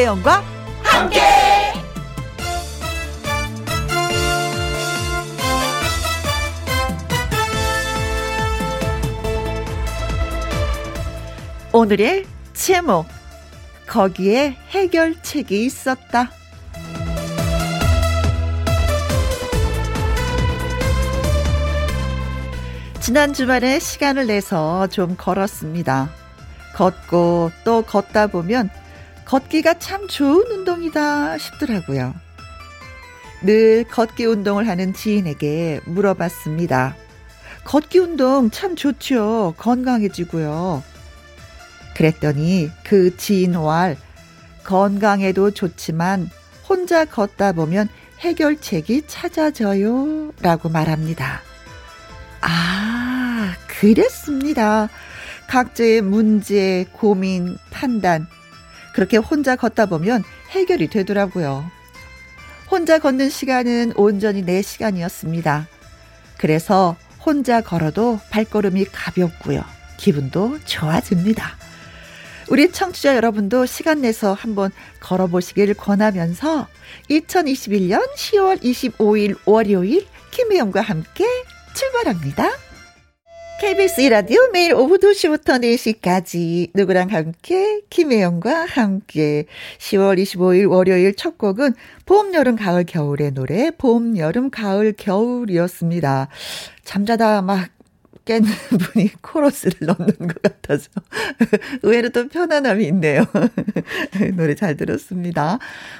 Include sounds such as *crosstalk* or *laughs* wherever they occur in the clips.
김혜영과 함께. 오늘의 제목 거기에 해결책이 있었다. 지난 주말에 시간을 내서 좀 걸었습니다. 걷고 또 걷다 보면 걷기가 참 좋은 운동이다 싶더라고요. 늘 걷기 운동을 하는 지인에게 물어봤습니다. 걷기 운동 참 좋죠. 건강해지고요. 그랬더니 그 지인 왈 건강에도 좋지만 혼자 걷다 보면 해결책이 찾아져요. 라고 말합니다. 아, 그랬습니다. 각자의 문제, 고민, 판단. 그렇게 혼자 걷다 보면 해결이 되더라고요. 혼자 걷는 시간은 온전히 내 시간이었습니다. 그래서 혼자 걸어도 발걸음이 가볍고요. 기분도 좋아집니다. 우리 청취자 여러분도 시간 내서 한번 걸어보시길 권하면서 2021년 10월 25일 월요일 김혜영과 함께 출발합니다. KBS 라디오 매일 오후 2시부터 4시까지 누구랑 함께 김혜영과 함께 10월 25일 월요일 첫 곡은 봄, 여름, 가을, 겨울의 노래 봄, 여름, 가을, 겨울이었습니다. 잠자다 막 깬 *laughs* 분이 코러스를 넣는 것 같아서 *laughs* 의외로 또 편안함이 있네요. *laughs* 노래 잘 들었습니다.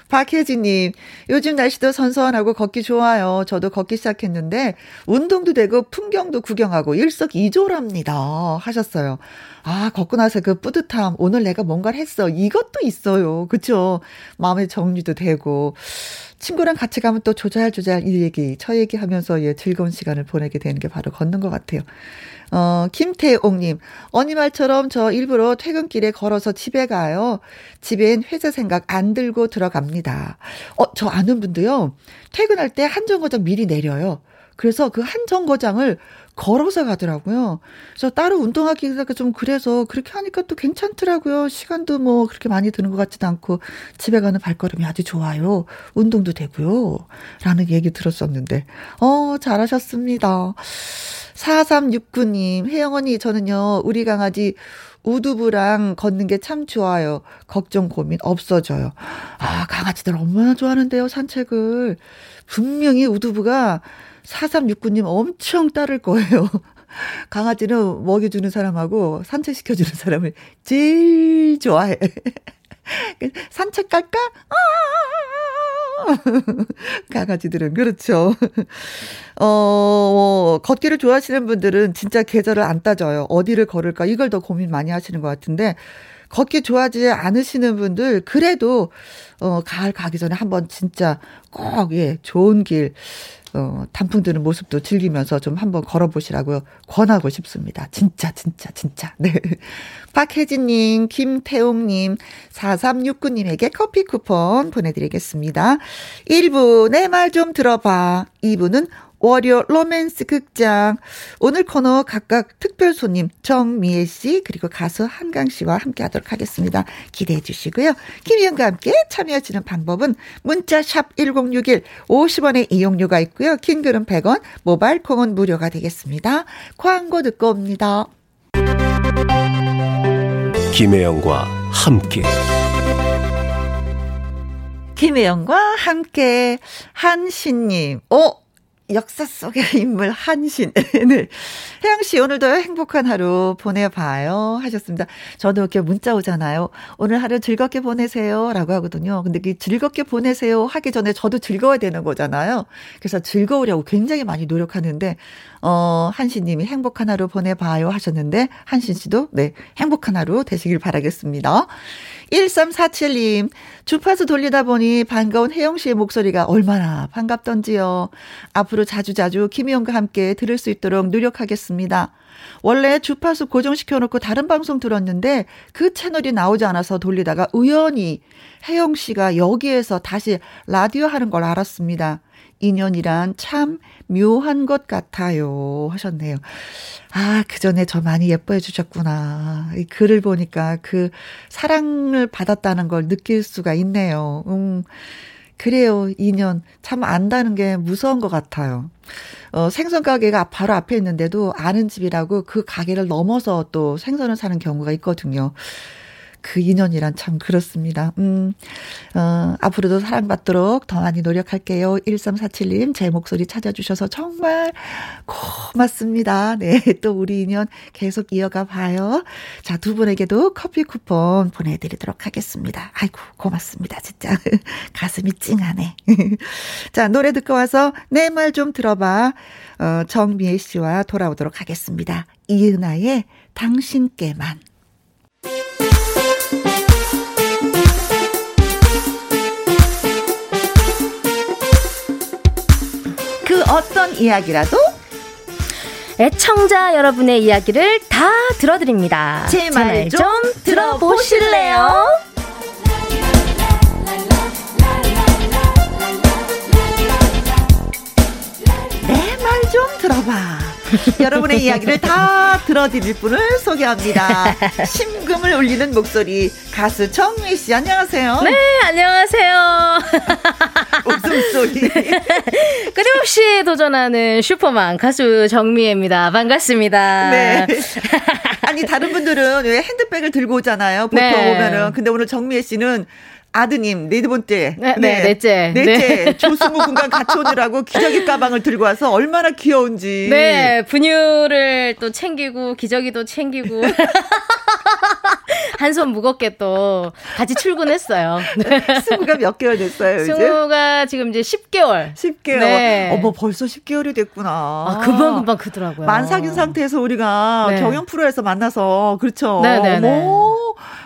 박혜진님, 요즘 날씨도 선선하고 걷기 좋아요. 저도 걷기 시작했는데 운동도 되고 풍경도 구경하고 일석이조랍니다. 하셨어요. 아, 걷고 나서 그 뿌듯함, 오늘 내가 뭔가를 했어. 이것도 있어요. 그쵸? 마음의 정리도 되고. 친구랑 같이 가면 또 조잘조잘 이 얘기, 저 얘기 하면서 예, 즐거운 시간을 보내게 되는 게 바로 걷는 것 같아요. 어, 김태옥님, 언니 말처럼 저 일부러 퇴근길에 걸어서 집에 가요. 집엔 회사 생각 안 들고 들어갑니다. 어, 저 아는 분도요, 퇴근할 때 한 정거장 미리 내려요. 그래서 그 한 정거장을 걸어서 가더라고요. 그래서 따로 운동하기가 좀 그래서 그렇게 하니까 또 괜찮더라고요. 시간도 뭐 그렇게 많이 드는 것 같지도 않고 집에 가는 발걸음이 아주 좋아요. 운동도 되고요. 라는 얘기 들었었는데, 어, 잘하셨습니다. 4369님, 혜영 언니, 저는요, 우리 강아지 우두부랑 걷는 게 참 좋아요. 걱정, 고민 없어져요. 아, 강아지들 얼마나 좋아하는데요, 산책을. 분명히 우두부가 4369님 엄청 따를 거예요. *laughs* 강아지는 먹여주는 사람하고 산책시켜주는 사람을 제일 좋아해. *laughs* 산책 갈까? 아! *laughs* 강아지들은 그렇죠. 어, 걷기를 좋아하시는 분들은 진짜 계절을 안 따져요. 어디를 걸을까? 이걸 더 고민 많이 하시는 것 같은데 걷기 좋아하지 않으시는 분들 그래도 어 가을 가기 전에 한번 진짜 꼭 예, 좋은 길 어, 단풍 드는 모습도 즐기면서 좀 한번 걸어보시라고 권하고 싶습니다. 진짜, 진짜, 진짜. *laughs* 네. 박혜진님, 김태웅님, 4369님에게 커피 쿠폰 보내드리겠습니다. 1부, 내 말 좀 들어봐. 2부는 월요 로맨스 극장. 오늘 코너 각각 특별 손님 정미애 씨 그리고 가수 한강 씨와 함께 하도록 하겠습니다. 기대해 주시고요. 김희영과 함께 참여하시는 방법은 문자 샵 1061 50원의 이용료가 있고요. 킹글은 100원, 모바일 콩은 무료가 되겠습니다. 광고 듣고 옵니다. 김혜영과 함께 김혜영과 함께 한신님. 어? 역사 속의 *laughs* 인물 한신. 네. *laughs* 혜영 씨 오늘도 행복한 하루 보내봐요 하셨습니다. 저도 이렇게 문자 오잖아요. 오늘 하루 즐겁게 보내세요라고 하거든요. 근데 그 즐겁게 보내세요 하기 전에 저도 즐거워야 되는 거잖아요. 그래서 즐거우려고 굉장히 많이 노력하는데 어 한신님이 행복한 하루 보내봐요 하셨는데 한신 씨도 네 행복한 하루 되시길 바라겠습니다. 1347님, 주파수 돌리다 보니 반가운 혜영 씨의 목소리가 얼마나 반갑던지요. 앞으로 자주자주 김희영과 함께 들을 수 있도록 노력하겠습니다. 원래 주파수 고정시켜놓고 다른 방송 들었는데 그 채널이 나오지 않아서 돌리다가 우연히 혜영 씨가 여기에서 다시 라디오 하는 걸 알았습니다. 인연이란 참 묘한 것 같아요. 하셨네요. 아, 그 전에 저 많이 예뻐해 주셨구나. 이 글을 보니까 그 사랑을 받았다는 걸 느낄 수가 있네요. 음. 그래요, 인연. 참 안다는 게 무서운 것 같아요. 어, 생선 가게가 바로 앞에 있는데도 아는 집이라고 그 가게를 넘어서 또 생선을 사는 경우가 있거든요. 그 인연이란 참 그렇습니다. 음, 어, 앞으로도 사랑받도록 더 많이 노력할게요. 1347님, 제 목소리 찾아주셔서 정말 고맙습니다. 네, *laughs* 또 우리 인연 계속 이어가 봐요. 자, 두 분에게도 커피 쿠폰 보내드리도록 하겠습니다. 아이고, 고맙습니다. 진짜. *laughs* 가슴이 찡하네. *laughs* 자, 노래 듣고 와서 내 말 좀 들어봐. 어, 정미애 씨와 돌아오도록 하겠습니다. 이은아의 당신께만. 어떤 이야기라도 애청자 여러분의 이야기를 다 들어드립니다. 제 말 좀 들어보실래요? 내 말 좀 들어봐. *laughs* 여러분의 이야기를 다 들어드릴 분을 소개합니다. 심금을 울리는 목소리 가수 정미 씨 안녕하세요. 네 안녕하세요. *laughs* 웃음소리. *laughs* 끊임없이 도전하는 슈퍼만 가수 정미애입니다. 반갑습니다. 네. 아니 다른 분들은 왜 핸드백을 들고 오잖아요. 보통 네. 오면은 근데 오늘 정미애 씨는 아드님 네 번째, 네, 네, 넷째, 넷째 네. 조수무 군간 같이 오느라고 기저귀 가방을 들고 와서 얼마나 귀여운지. 네, 분유를 또 챙기고 기저귀도 챙기고 *laughs* 한 손 무겁게 또 같이 출근했어요. 네. *laughs* 스무가 몇 개월 됐어요? 이제? 스무가 지금 이제 10개월. 10개월. 네. 어머 벌써 10개월이 됐구나. 아, 금방 금방 크더라고요. 만삭인 상태에서 우리가 네. 경연 프로에서 만나서 그렇죠. 네, 네, 네.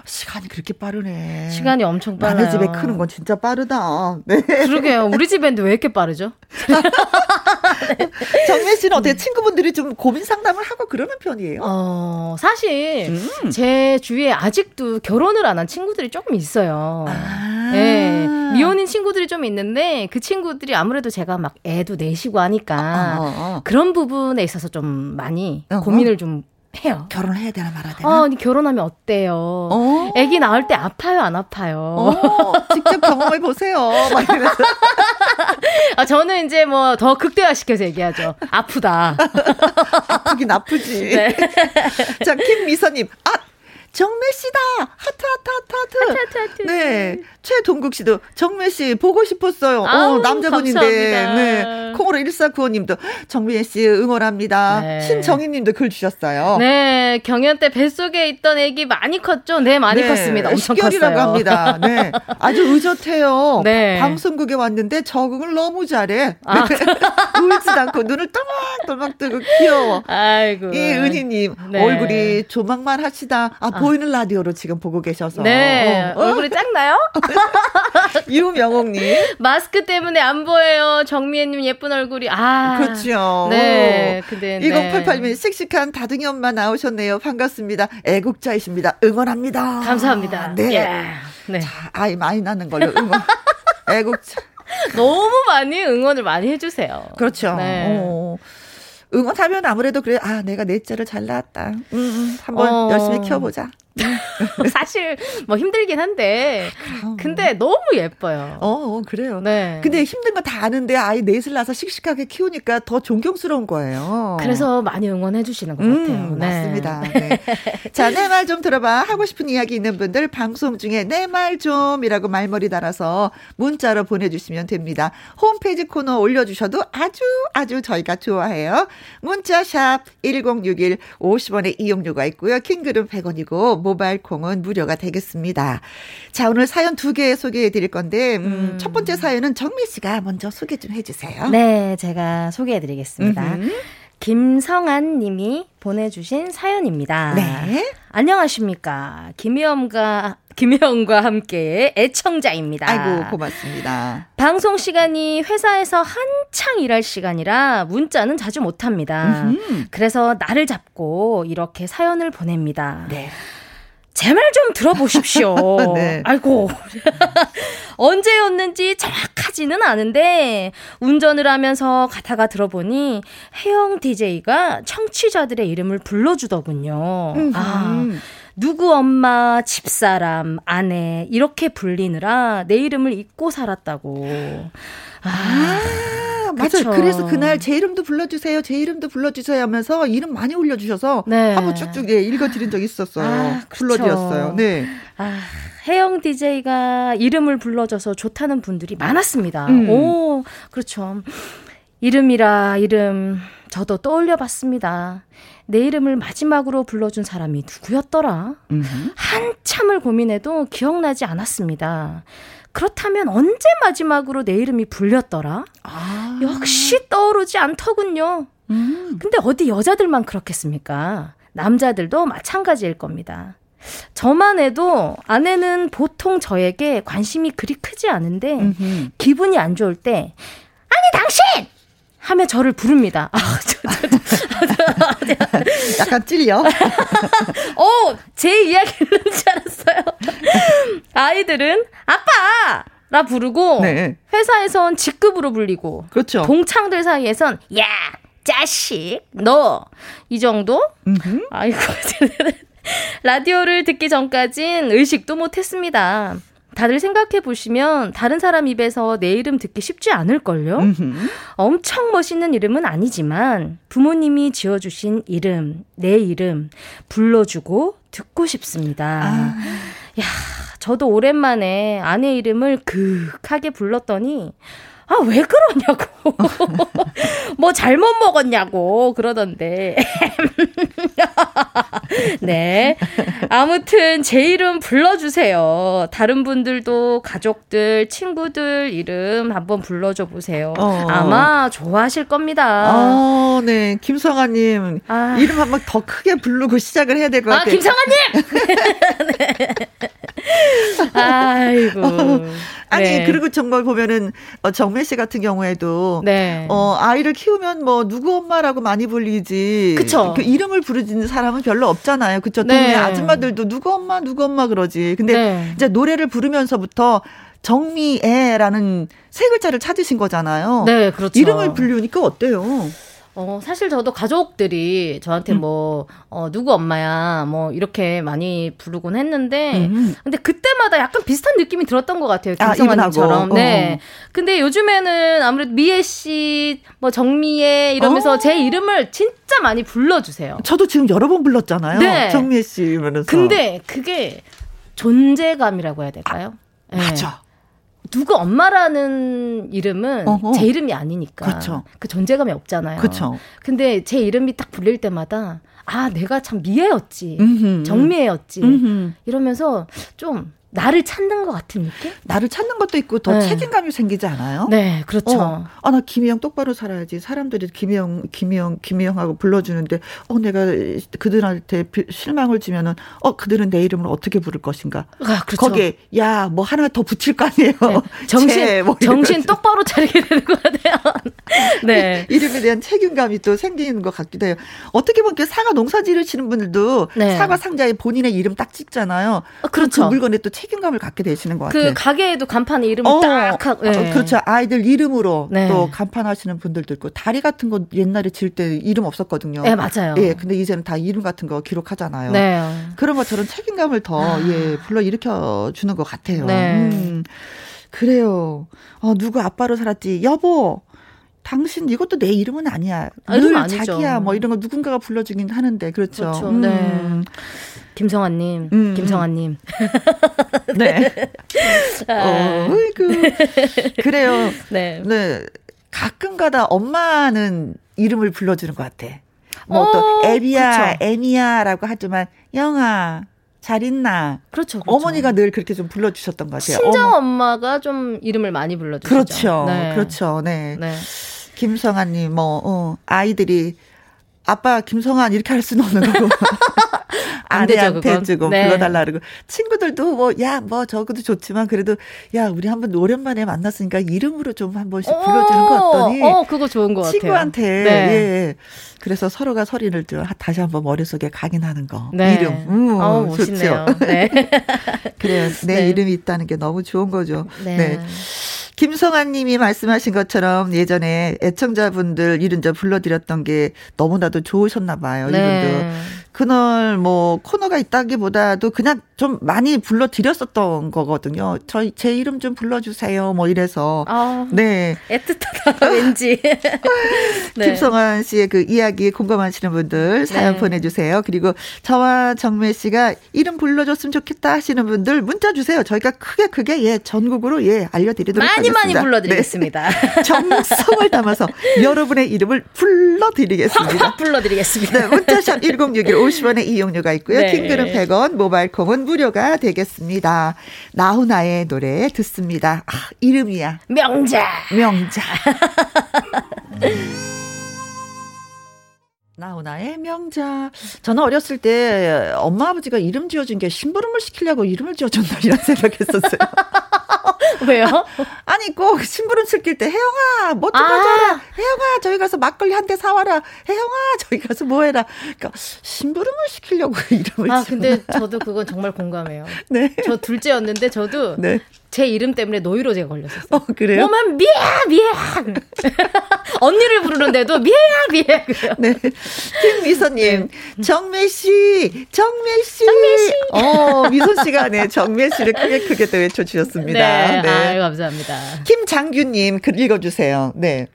시간이 그렇게 빠르네. 시간이 엄청 빨라 요. 남의 집에 크는 건 진짜 빠르다. 네. 그러게요. 우리 집엔데 왜 이렇게 빠르죠? *laughs* 정민 씨는 어떻게 친구분들이 좀 고민 상담을 하고 그러는 편이에요? 어, 사실 음. 제 주위에 아직도 결혼을 안 한 친구들이 조금 있어요. 아. 네. 미혼인 친구들이 좀 있는데 그 친구들이 아무래도 제가 막 애도 내시고 하니까 어, 어, 어. 그런 부분에 있어서 좀 많이 고민을 좀 해요. 결혼을 해야 되나 말아야 되나? 어, 결혼하면 어때요? 어. 아기 낳을 때 아파요, 안 아파요? 어, 직접 경험해 보세요. *laughs* 아, 저는 이제 뭐 더 극대화시켜서 얘기하죠. 아프다. *laughs* 아프긴 아프지. 네. *laughs* 자, 김미선님. 아, 정매 씨다. 하트 하트 하트 하트. 하트 하트 하트. 네. 최동국 씨도 정매 씨 보고 싶었어요. 아우, 어, 남자분인데. 감사합니다. 네. 콩으로 1495 님도 정매 씨 응원합니다. 네. 신정희 님도 글 주셨어요. 네. 경연 때 뱃속에 있던 애기 많이 컸죠? 네, 많이 네. 컸습니다. 엄청 컸어요. 합니다. 네. 아주 의젓해요. *laughs* 네. 방송국에 왔는데 적응을 너무 잘해. 아. 네. *laughs* 울지도 않고 눈을 또막또막 뜨고 귀여워. 아이고. 이 은희 님 네. 얼굴이 조막만 하시다. 아, 아, 보이는 라디오로 지금 보고 계셔서. 네. 어. 얼굴이 작나요? *laughs* 유명옥님. 마스크 때문에 안 보여요. 정미애님 예쁜 얼굴이. 아. 그렇죠. 네. 근데. 1088님 씩씩한 다둥이 엄마 나오셨네요. 반갑습니다. 애국자이십니다. 응원합니다. 감사합니다. 네. 예. 네. 자, 아이 많이 나는 걸로 응원. *laughs* 애국자. 너무 많이 응원을 많이 해주세요. 그렇죠. 네. 어. 응원하면 아무래도 그래 아 내가 넷째를 잘 낳았다. 음, 음 한번 어. 열심히 키워보자. *laughs* 사실 뭐 힘들긴 한데. 근데 너무 예뻐요. 어, 어, 그래요. 네. 근데 힘든 거 다 아는데 아이 넷을 낳아서 씩씩하게 키우니까 더 존경스러운 거예요. 그래서 많이 응원해 주시는 것 음, 같아요. 네. 맞습니다. 네. 자, 내 말 좀 들어봐. 하고 싶은 이야기 있는 분들 방송 중에 내 말 좀이라고 말머리 달아서 문자로 보내주시면 됩니다. 홈페이지 코너 올려주셔도 아주 아주 저희가 좋아해요. 문자샵 1061 50원의 이용료가 있고요. 킹글은 100원이고 모바일 콩은 무료가 되겠습니다. 자, 오늘 사연 두 개 소개해 드릴 건데, 음, 음. 첫 번째 사연은 정미 씨가 먼저 소개 좀 해주세요. 네, 제가 소개해 드리겠습니다. 김성안 님이 보내주신 사연입니다. 네. 안녕하십니까. 김혜엄과, 김혜엄과 함께 애청자입니다. 아이고, 고맙습니다. 방송 시간이 회사에서 한창 일할 시간이라 문자는 자주 못합니다. 그래서 나를 잡고 이렇게 사연을 보냅니다. 네. 제 말 좀 들어보십시오. *laughs* 네. 아이고. *laughs* 언제였는지 정확하지 크지는 않은데 운전을 하면서 가다가 들어보니 혜영 DJ가 청취자들의 이름을 불러주더군요. 아, 누구 엄마, 집사람, 아내 이렇게 불리느라 내 이름을 잊고 살았다고. 아, 아 맞아요. 그래서 그날 제 이름도 불러주세요. 제 이름도 불러주세요 하면서 이름 많이 올려주셔서 네. 한번 쭉쭉 예, 읽어드린 적 있었어요. 아, 불러드렸어요. 네. 아, 혜영 DJ가 이름을 불러줘서 좋다는 분들이 많았습니다. 음. 오, 그렇죠. 이름이라 이름 저도 떠올려 봤습니다. 내 이름을 마지막으로 불러준 사람이 누구였더라? 음흠. 한참을 고민해도 기억나지 않았습니다. 그렇다면 언제 마지막으로 내 이름이 불렸더라? 아. 역시 떠오르지 않더군요. 음. 근데 어디 여자들만 그렇겠습니까? 남자들도 마찬가지일 겁니다. 저만 해도 아내는 보통 저에게 관심이 그리 크지 않은데 음흠. 기분이 안 좋을 때 아니 당신 하며 저를 부릅니다. 아, 저, 저, 저, 약간 찔려. *laughs* 어, 제 이야기를 줄 알았어요. 아이들은 아빠! 라 부르고 네. 회사에선 직급으로 불리고 그렇죠. 동창들 사이에선 야 자식 너 이 정도 음흠. 아이고 *laughs* 라디오를 듣기 전까진 의식도 못했습니다. 다들 생각해 보시면 다른 사람 입에서 내 이름 듣기 쉽지 않을걸요? 엄청 멋있는 이름은 아니지만 부모님이 지어주신 이름, 내 이름 불러주고 듣고 싶습니다. 아. 야, 저도 오랜만에 아내 이름을 극하게 불렀더니 아, 왜 그러냐고. *laughs* 뭐 잘못 먹었냐고 그러던데. *laughs* 네. 아무튼 제 이름 불러주세요. 다른 분들도 가족들, 친구들 이름 한번 불러줘 보세요. 어. 아마 좋아하실 겁니다. 어, 네. 김성아님. 아. 이름 한번 더 크게 부르고 시작을 해야 될 것 같아요. 아, 김성아님! *laughs* 네. 아이고. 아니 네. 그리고 정말 보면은 어, 정 매씨 같은 경우에도 네. 어 아이를 키우면 뭐 누구 엄마라고 많이 불리지. 그쵸. 그 이름을 부르는 사람은 별로 없잖아요. 그쵸. 네. 동네 아줌마들도 누구 엄마 누구 엄마 그러지. 근데 네. 이제 노래를 부르면서부터 정미애라는 세 글자를 찾으신 거잖아요. 네, 그렇죠. 이름을 불리니까 어때요? 어, 사실 저도 가족들이 저한테 음. 뭐, 어, 누구 엄마야, 뭐, 이렇게 많이 부르곤 했는데, 음. 근데 그때마다 약간 비슷한 느낌이 들었던 것 같아요. 아, 김성환님처럼. 아, 네. 어. 근데 요즘에는 아무래도 미애 씨, 뭐, 정미애 이러면서 어. 제 이름을 진짜 많이 불러주세요. 저도 지금 여러 번 불렀잖아요. 네. 정미애 씨 이러면서. 근데 그게 존재감이라고 해야 될까요? 아, 네. 맞아. 누구 엄마라는 이름은 어허. 제 이름이 아니니까 그쵸. 그 존재감이 없잖아요. 그쵸. 근데 제 이름이 딱 불릴 때마다 아 내가 참 미애였지 정미애였지 이러면서 좀 나를 찾는 것 같은 느낌? 나를 찾는 것도 있고 더 네. 책임감이 생기지 않아요? 네, 그렇죠. 어, 아, 나 김희영 똑바로 살아야지. 사람들이 김희영, 김희영, 김희영하고 불러주는데, 어, 내가 그들한테 실망을 주면은, 어, 그들은 내 이름을 어떻게 부를 것인가? 아, 그렇죠. 거기에, 야, 뭐 하나 더 붙일 거 아니에요? 네. *laughs* 정신, 뭐 정신 똑바로 차리게 되는 것 같아요. *laughs* 네. 이름에 대한 책임감이 또 생기는 것 같기도 해요. 어떻게 보면 그 사과 농사 지르시는 분들도 네. 사과 상자에 본인의 이름 딱 찍잖아요. 어, 그렇죠. 그 물건에 또 책임 감을 갖게 되시는 것그 같아요. 그 가게에도 간판에 이름을 어, 딱 하고. 네. 그렇죠. 아이들 이름으로 네. 또 간판 하시는 분들도 있고 다리 같은 거 옛날에 질 때 이름 없었거든요. 네, 맞아요. 예, 근데 이제는 다 이름 같은 거 기록하잖아요. 네. 그런 것처럼 책임감을 더 아. 예, 불러 일으켜 주는 것 같아요. 네. 음. 그래요. 어, 누구 아빠로 살았지? 여보. 당신 이것도 내 이름은 아니야. 늘 아니죠. 자기야 뭐 이런 거 누군가가 불러주긴 하는데 그렇죠. 그렇죠. 음. 네. 김성환님, 음. 김성환님. *laughs* 네. 아. 어이구. 그래요. 네. 네. 가끔가다 엄마는 이름을 불러주는 것 같아. 뭐또 어, 에비야, 그렇죠. 에미야라고 하지만 영아. 잘 있나? 그렇죠, 그렇죠. 어머니가 늘 그렇게 좀 불러주셨던 것 같아요. 친정 엄마가 좀 이름을 많이 불러주시죠. 그렇죠, 네. 그렇죠, 네. 네. 김성환님, 뭐 어, 아이들이 아빠 김성환 이렇게 할 수는 없는 거고. *laughs* *laughs* 아내한테 주고 네. 불러달라 그러고 친구들도 뭐 야뭐 뭐 좋지만 그래도 야 우리 한번 오랜만에 만났으니까 이름으로 좀 한 번씩 불러주는 거 어떠니? 어 그거 좋은 것 같아요. 친구한테 네. 예. 그래서 서로가 소리를 좀 다시 한번 머릿속에 각인하는 거. 네. 이름. 음, 어, 좋죠. 네. *laughs* 그래요. 내 네. 이름이 있다는 게 너무 좋은 거죠. 네. 네. 김성환 님이 말씀하신 것처럼 예전에 애청자분들 이름 좀 불러드렸던 게 너무나도 좋으셨나 봐요. 네. 이분도. 그날 뭐 코너가 있다기보다도 그냥 좀 많이 불러드렸었던 거거든요. 저희 제 이름 좀 불러주세요. 뭐 이래서. 아, 네. 애틋하다 왠지. *laughs* 네. 김성환 씨의 그 이야기에 공감하시는 분들 사연 네. 보내주세요. 그리고 저와 정매 씨가 이름 불러줬으면 좋겠다 하시는 분들 문자 주세요. 저희가 크게 크게 예 전국으로 예 알려드리도록 많이 하겠습니다. 많이 불러드리겠습니다. 네. *laughs* 정성을 담아서 여러분의 이름을 불러드리겠습니다. 확 *laughs* 불러드리겠습니다. 네, 문자샵 1061 50원의 이용료가 있고요. 네. 킹글은 100원, 모바일 콩은 무료가 되겠습니다. 나훈아의 노래 듣습니다. 아, 이름이야. 명자. 명자. *laughs* 나훈아의 명자. 저는 어렸을 때 엄마 아버지가 이름 지어준 게 심부름을 시키려고 이름을 지어줬나 이런 생각했었어요. *laughs* *laughs* 왜요? 아니 꼭 심부름 시킬 때 혜영아 뭐좀 아. 가져와라. 혜영아 저기 가서 막걸리 한 대 사와라. 혜영아 저기 가서 뭐 해라. 그러니까 심부름을 시키려고 *laughs* 이름을 아 근데 저도 그건 정말 공감해요. *laughs* 네. 저 둘째였는데 저도 네. 제 이름 때문에 노이로제 걸렸었어요. 어, 그래요? 뭐만 미야 미야 *laughs* 언니를 부르는데도 미야 미야 그래요. 네. 김미선님, 네. 정매 씨, 정매 씨, 정매 씨. 어 미선 씨가 네 정매 씨를 크게 크게 또 외쳐주셨습니다. 네, 네. 아 감사합니다. 김장규님 글 읽어주세요. 네.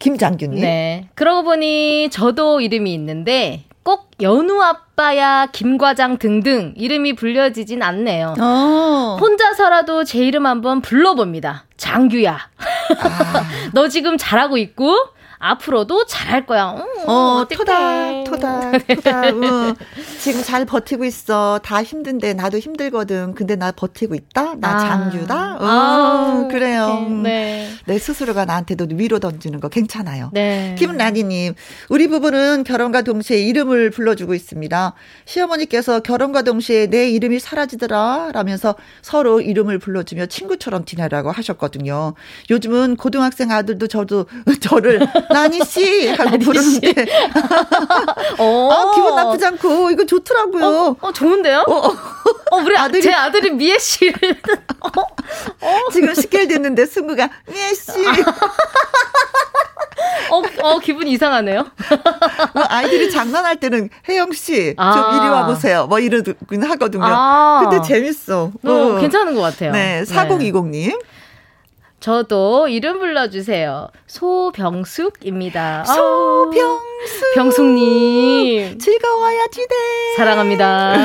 김장규님. 네. 그러고 보니 저도 이름이 있는데 꼭 연우 아빠야 김과장 등등 이름이 불려지진 않네요. 어. 혼자서라도 제 이름 한번 불러봅니다. 장규야. 아. *laughs* 너 지금 잘하고 있고 앞으로도 잘할 거야. 어, 어 토닥, 토닥, 토닥. 어. 지금 잘 버티고 있어. 다 힘든데 나도 힘들거든. 근데 나 버티고 있다. 나 아. 장규다. 어, 아, 그래요. 네. 내 스스로가 나한테도 위로 던지는 거 괜찮아요. 네. 김라니님, 우리 부부는 결혼과 동시에 이름을 불러주고 있습니다. 시어머니께서 결혼과 동시에 내 이름이 사라지더라 라면서 서로 이름을 불러주며 친구처럼 지내라고 하셨거든요. 요즘은 고등학생 아들도 저도 *laughs* 저를 나니 씨 하고 부르는데 *laughs* 어. 아 기분 나쁘지 않고 이거 좋더라고요. 어, 어 좋은데요? 어, 어. 어 우리 아들이 제 아들이 미애 씨를 어, *laughs* 어. 지금 식결 됐는데 승구가 미애 씨. 어, 어, 기분 이상하네요. 뭐 아이들이 장난할 때는 혜영 씨, 아. 좀 이리 와 보세요. 뭐 이러긴 하거든요. 아. 근데 재밌어. 어, 어. 괜찮은 것 같아요. 네, 4020님. 네. 저도 이름 불러주세요. 소병숙입니다. 소병숙. 병숙님. 즐거워야지 돼. 사랑합니다.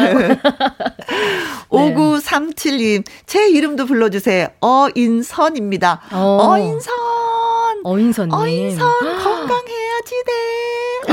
*laughs* 5937님. 제 이름도 불러주세요. 어인선입니다. 어. 인선 어인선님. 어인선. 건강해야지 돼.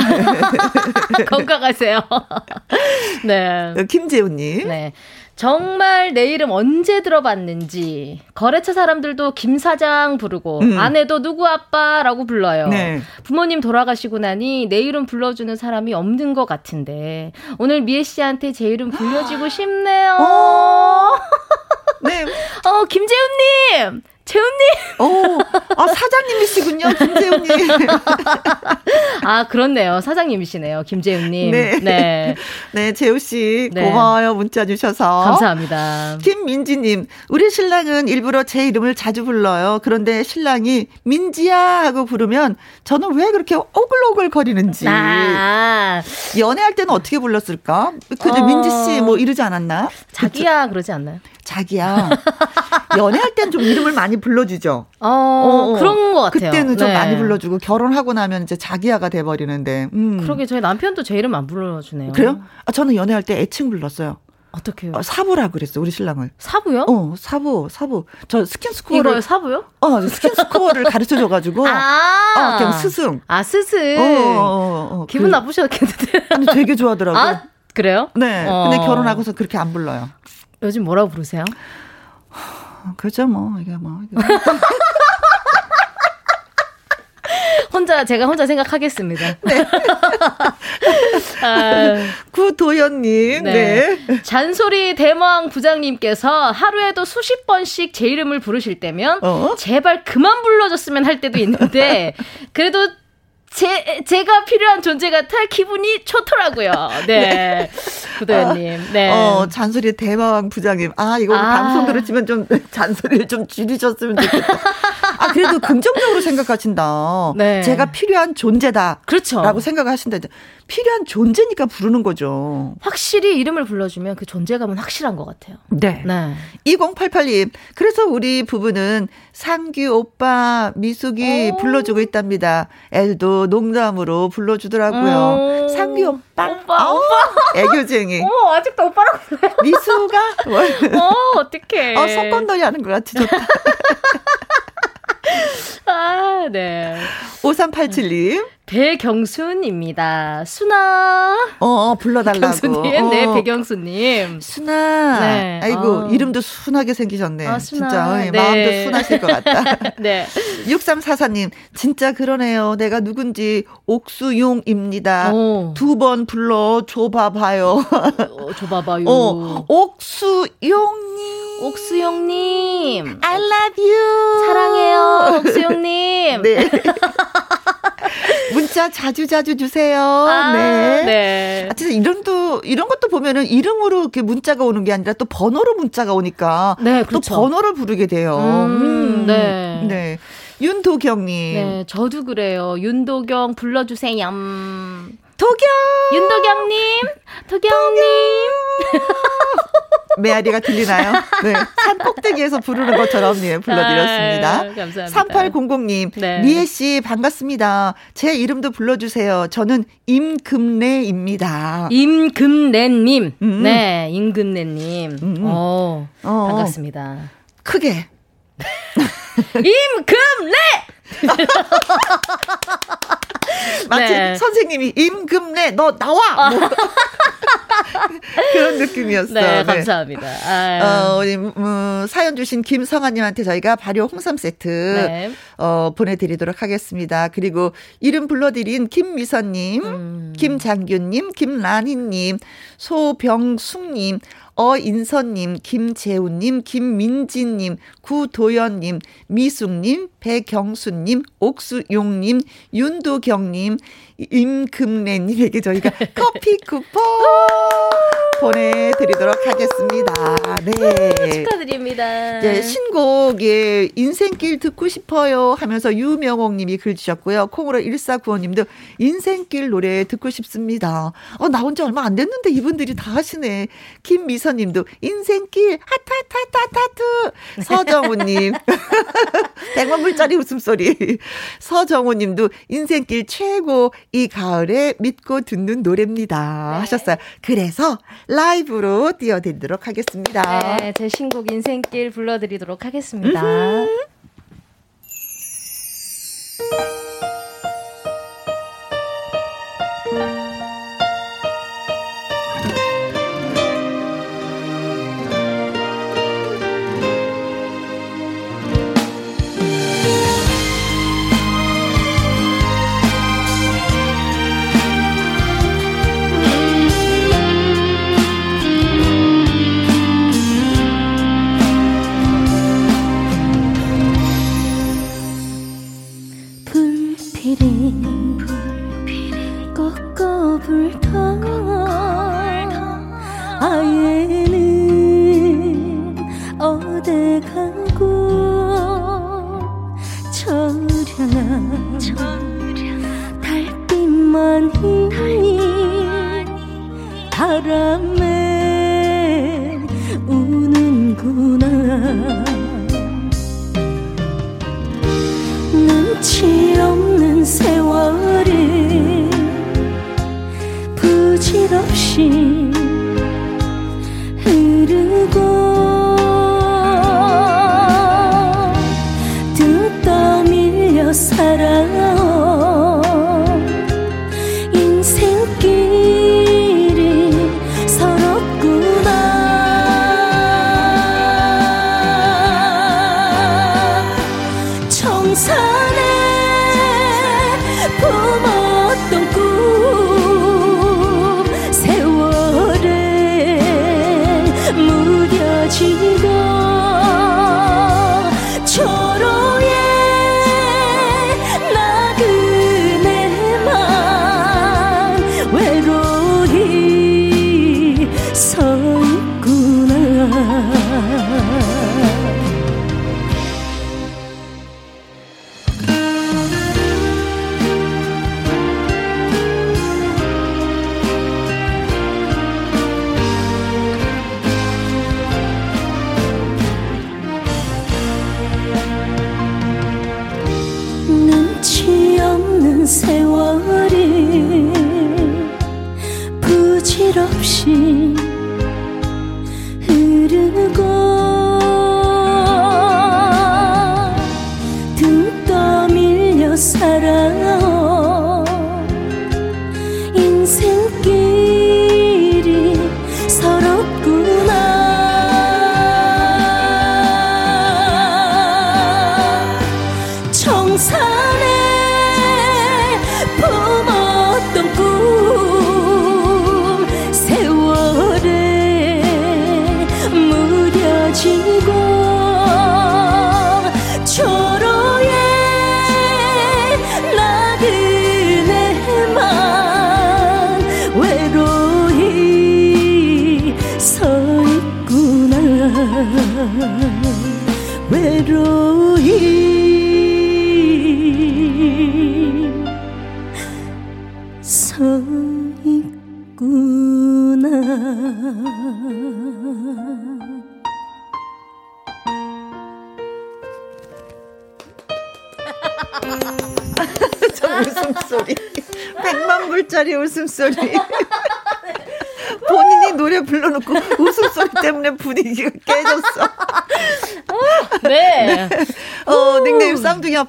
*laughs* 건강하세요. *laughs* 네. 김재훈님. 네. 정말 내 이름 언제 들어봤는지 거래처 사람들도 김 사장 부르고 음. 아내도 누구 아빠라고 불러요. 네. 부모님 돌아가시고 나니 내 이름 불러주는 사람이 없는 것 같은데 오늘 미애 씨한테 제 이름 불려주고 *gasps* 싶네요. 어. *laughs* 네. 어 김재훈님 재훈님! 어, 아, 사장님이시군요, 김재훈님. *laughs* 아, 그렇네요. 사장님이시네요, 김재훈님. 네. 네. 네, 재우 씨, 네. 고마워요, 문자 주셔서. 감사합니다. 김민지님, 우리 신랑은 일부러 제 이름을 자주 불러요. 그런데 신랑이 민지야 하고 부르면 저는 왜 그렇게 오글오글 거리는지. 아. 연애할 때는 어떻게 불렀을까? 그저 어. 민지 씨 뭐 이러지 않았나? 자기야, 그쵸? 그러지 않나요? 자기야. 연애할 땐좀 이름을 많이 불러주죠. 어, 어, 어, 그런 것 같아요. 그때는 좀 네. 많이 불러주고 결혼하고 나면 이제 자기야가 돼버리는데. 음. 그러게 저희 남편도 제 이름 안 불러주네요. 그래요? 아, 저는 연애할 때 애칭 불렀어요. 어떻게요? 어, 사부라 그랬어 우리 신랑을. 사부요? 어, 사부, 사부. 저 스킨스쿠버를. 이거요, 사부요? 어, 스킨스쿠버를 *laughs* 가르쳐 줘가지고. 아, 어, 그냥 스승. 아, 스승. 어, 어, 어, 어 기분 그, 나쁘셨겠는데. 아니, 되게 좋아하더라고. 아, 그래요? 네. 어. 근데 결혼하고서 그렇게 안 불러요. 요즘 뭐라고 부르세요? 그죠, 뭐, 이게 뭐. *laughs* 혼자, 제가 혼자 생각하겠습니다. 네. *laughs* 아, 구도연님, 네. 네. 잔소리 대망 부장님께서 하루에도 수십 번씩 제 이름을 부르실 때면, 어? 제발 그만 불러줬으면 할 때도 있는데, 그래도 제, 제가 필요한 존재 같아 기분이 좋더라고요. *laughs* 네. 구도현님. 아, 네. 어, 잔소리 대마왕 부장님. 아, 이거 아. 방송 들으시면 좀 *laughs* 잔소리를 좀 줄이셨으면 좋겠다. 아, 그래도 긍정적으로 생각하신다. 네. 제가 필요한 존재다. 그렇죠. 라고 생각하신다. 필요한 존재니까 부르는 거죠. 확실히 이름을 불러주면 그 존재감은 확실한 것 같아요. 네. 네. 2088님. 그래서 우리 부부는 상규 오빠, 미숙이 오. 불러주고 있답니다. 애도 농담으로 불러주더라고요. 음. 상규 오빠. 오빠, 어, 오빠. 애교쟁이. 어, 아직도 오빠라고 불러요. 미수가? 어, 어떡해. 어, 석권놀이 하는 것 같아. 좋다. *laughs* 아, 네. 5387님. 배경순입니다. 순아. 어, 어 불러달라고. 경수님, 네, 어. 배경수님. 순아. 네. 아이고, 어. 이름도 순하게 생기셨네. 아, 진짜. 어, 네. 마음도 순하실 것 같다. *laughs* 네. 6344님, 진짜 그러네요. 내가 누군지 옥수용입니다. 어. 두번 불러 줘봐봐요. 어, 줘봐봐요. 어, 옥수용님. 옥수용님. I love you. 사랑해요, 옥수용님. 네. *laughs* 문자 자주 자주 주세요. 아, 네. 네. 아, 진짜 이름도 이런 것도 보면은 이름으로 이렇게 문자가 오는 게 아니라 또 번호로 문자가 오니까 네, 그렇죠. 또 번호를 부르게 돼요. 음, 음. 네. 네. 윤도경님. 네, 저도 그래요. 윤도경 불러주세요. 도경! 윤도경님! 도경님! *laughs* 메아리가 들리나요? 네. 산 꼭대기에서 부르는 것처럼 예, 불러드렸습니다. 아유, 감사합니다. 3800님, 네. 리에씨 반갑습니다. 제 이름도 불러주세요. 저는 임금래입니다. 임금래님. 음. 네, 임금래님. 음. 어, 어, 반갑습니다. 크게. *laughs* 임금래! *laughs* *laughs* 마치 네. 선생님이 임금래 너 나와 뭐. *laughs* 그런 느낌이었어. 네, 네. 감사합니다. 어, 우리 음, 사연 주신 김성아님한테 저희가 발효 홍삼 세트 네. 어, 보내드리도록 하겠습니다. 그리고 이름 불러드린 김미선님, 음. 김장균님, 김라니님, 소병숙님, 어인선님, 김재훈님, 김민지님, 구도연님, 미숙님, 배경수님, 옥수용님, 윤도경님, 임금래님에게 저희가 *laughs* 커피 쿠폰 보내드리도록 하겠습니다. 네. 축하드립니다. 네, 신곡, 예, 인생길 듣고 싶어요 하면서 유명옥 님이 글 주셨고요. 콩으로 1495 님도 인생길 노래 듣고 싶습니다. 어, 나온 지 얼마 안 됐는데 이분들이 다 하시네. 김미선 님도 인생길 하트, 서정우 님. 100만 불 짜리 웃음소리. 서정우 님도 인생길 최고 이 가을에 믿고 듣는 노래입니다. 네. 하셨어요. 그래서 라이브로 띄워드리도록 하겠습니다. 네, 제 신곡 인생길 불러드리도록 하겠습니다. 음흠.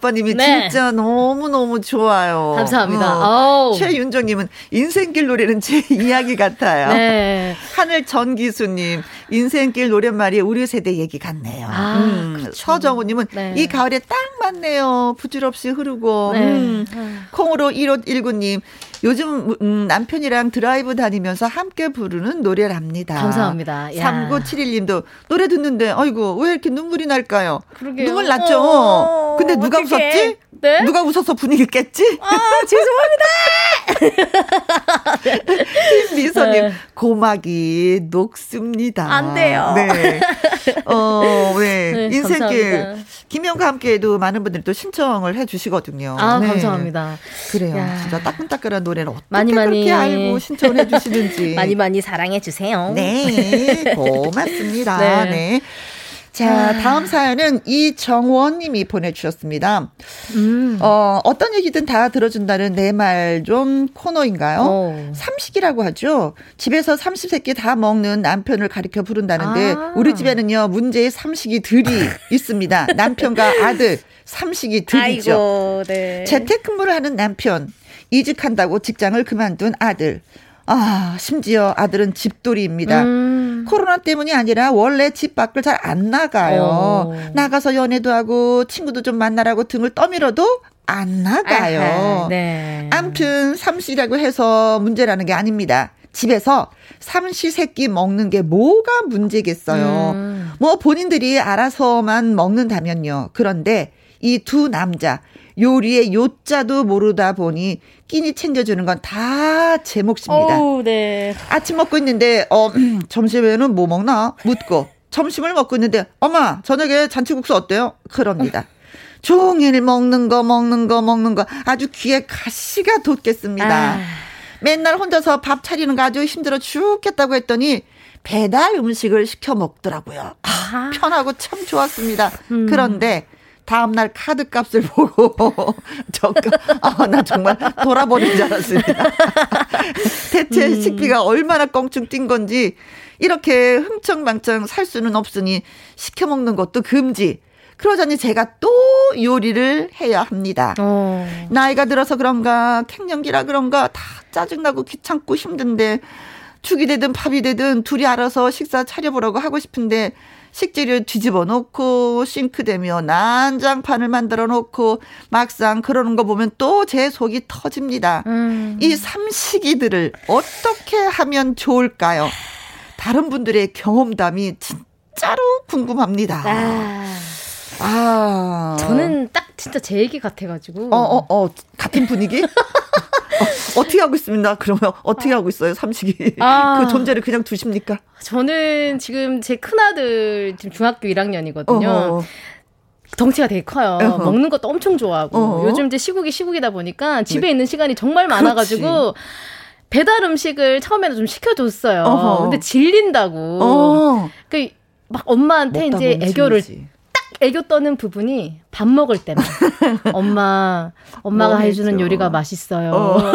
아빠님이 네. 진짜 너무너무 좋아요. 감사합니다. 어. 최윤정님은 인생길 노래는 제 *laughs* 이야기 같아요. 네. 하늘 전기수님, 인생길 노랫말이 우리 세대 얘기 같네요. 아, 음, 서정우님은 네. 이 가을에 딱 맞네요. 부질없이 흐르고. 네. 음. 콩으로 1519님, 요즘 음, 남편이랑 드라이브 다니면서 함께 부르는 노래랍니다. 감사합니다. 야. 3971님도 노래 듣는데, 아이고, 왜 이렇게 눈물이 날까요? 그러게요. 눈물 났죠? 어, 근데 누가 어떡해. 웃었지? 네? 누가 웃어서 분위기 깼지? 아, 죄송합니다. *laughs* 미소님, 네. 고막이 녹습니다. 안 돼요. 네. 어, 네. *laughs* 네, 인생길. 김영과 함께해도 많은 분들이 또 신청을 해 주시거든요. 아, 네. 감사합니다. 그래요. 야. 진짜 따끈따끈한 노래를 어떻게 많이, 그렇게 많이. 알고 신청을 해 주시는지. *laughs* 많이 많이 사랑해 주세요. 네. 고맙습니다. 네. 네. 자, 다음 사연은 이정원 님이 보내주셨습니다. 음. 어, 어떤 얘기든 다 들어준다는 내 말 좀 코너인가요? 어. 삼식이라고 하죠. 집에서 삼시세끼 다 먹는 남편을 가리켜 부른다는데 아. 우리 집에는요 문제의 삼식이 들이 *laughs* 있습니다. 남편과 아들 삼식이 들이죠. 네. 재택근무를 하는 남편, 이직한다고 직장을 그만둔 아들. 아, 심지어 아들은 집돌이입니다. 음. 코로나 때문이 아니라 원래 집 밖을 잘 안 나가요. 어. 나가서 연애도 하고 친구도 좀 만나라고 등을 떠밀어도 안 나가요. 아하, 네. 암튼 삼시라고 해서 문제라는 게 아닙니다. 집에서 삼시세끼 먹는 게 뭐가 문제겠어요. 음. 뭐 본인들이 알아서만 먹는다면요. 그런데 이 두 남자 요리의 요자도 모르다 보니 끼니 챙겨주는 건 다 제 몫입니다. 어우, 네. 아침 먹고 있는데 어 *clears throat* 점심에는 뭐 먹나 묻고 점심을 먹고 있는데 엄마 저녁에 잔치국수 어때요? 그럽니다. *laughs* 종일 먹는 거 먹는 거 먹는 거 아주 귀에 가시가 돋겠습니다. 아. 맨날 혼자서 밥 차리는 거 아주 힘들어 죽겠다고 했더니 배달 음식을 시켜 먹더라고요. 아, 편하고 참 좋았습니다. 음. 그런데 다음날 카드 값을 *laughs* 보고 저나 정말 돌아버린 줄 알았습니다. *laughs* 대체 음. 식비가 얼마나 껑충 뛴 건지 이렇게 흥청망청 살 수는 없으니 시켜 먹는 것도 금지. 그러자니 제가 또 요리를 해야 합니다. 어. 나이가 들어서 그런가 갱년기라 그런가 다 짜증나고 귀찮고 힘든데 죽이 되든 밥이 되든 둘이 알아서 식사 차려보라고 하고 싶은데 식재료 뒤집어 놓고 싱크대며 난장판을 만들어 놓고 막상 그러는 거 보면 또 제 속이 터집니다. 음. 이 삼식이들을 어떻게 하면 좋을까요? 다른 분들의 경험담이 진짜로 궁금합니다. 아. 아. 저는 딱 진짜 제 얘기 같아가지고. 어, 어, 어, 같은 분위기? *laughs* 어, 떻게 하고 있습니다. 그러면 어떻게 하고 있어요, 삼식이? 아. 그 존재를 그냥 두십니까? 저는 지금 제 큰아들 지금 중학교 1학년이거든요. 어허. 덩치가 되게 커요. 어허. 먹는 것도 엄청 좋아하고. 어허. 요즘 이제 시국이 시국이다 보니까 집에 네. 있는 시간이 정말 많아가지고 배달 음식을 처음에는 좀 시켜줬어요. 근데 질린다고. 어. 그막 엄마한테 이제 애교를 질리지. 딱 애교 떠는 부분이 밥 먹을 때만. *laughs* 엄마, 엄마가 뭐 해주는. 요리가 맛있어요. 어. *laughs*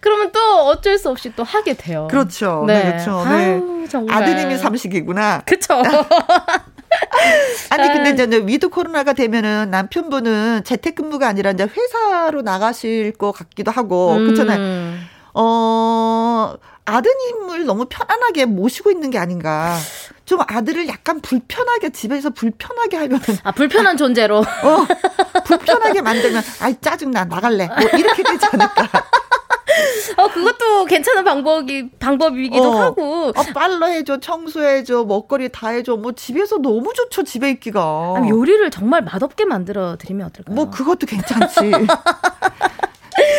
그러면 또 어쩔 수 없이 또 하게 돼요. 그렇죠. 네, 그렇죠. 네. 아유, 정말. 아드님이 삼식이구나. 그쵸. *laughs* 아니 근데 이제 이제 위드 코로나가 되면은 남편분은 재택근무가 아니라 이제 회사로 나가실 것 같기도 하고 음. 그렇잖아요. 어 아드님을 너무 편안하게 모시고 있는 게 아닌가. 좀 아들을 약간 불편하게 집에서 불편하게 하면 아, 불편한 존재로. 어 불편하게 만들면 아이 짜증나 나갈래 뭐 이렇게 되지 않을까. 어, 그것도 괜찮은 방법이, 방법이기도 어. 하고. 어, 빨래 해줘, 청소해줘, 먹거리 다 해줘. 뭐 집에서 너무 좋죠, 집에 있기가. 아니, 요리를 정말 맛없게 만들어 드리면 어떨까요? 뭐 그것도 괜찮지. *laughs*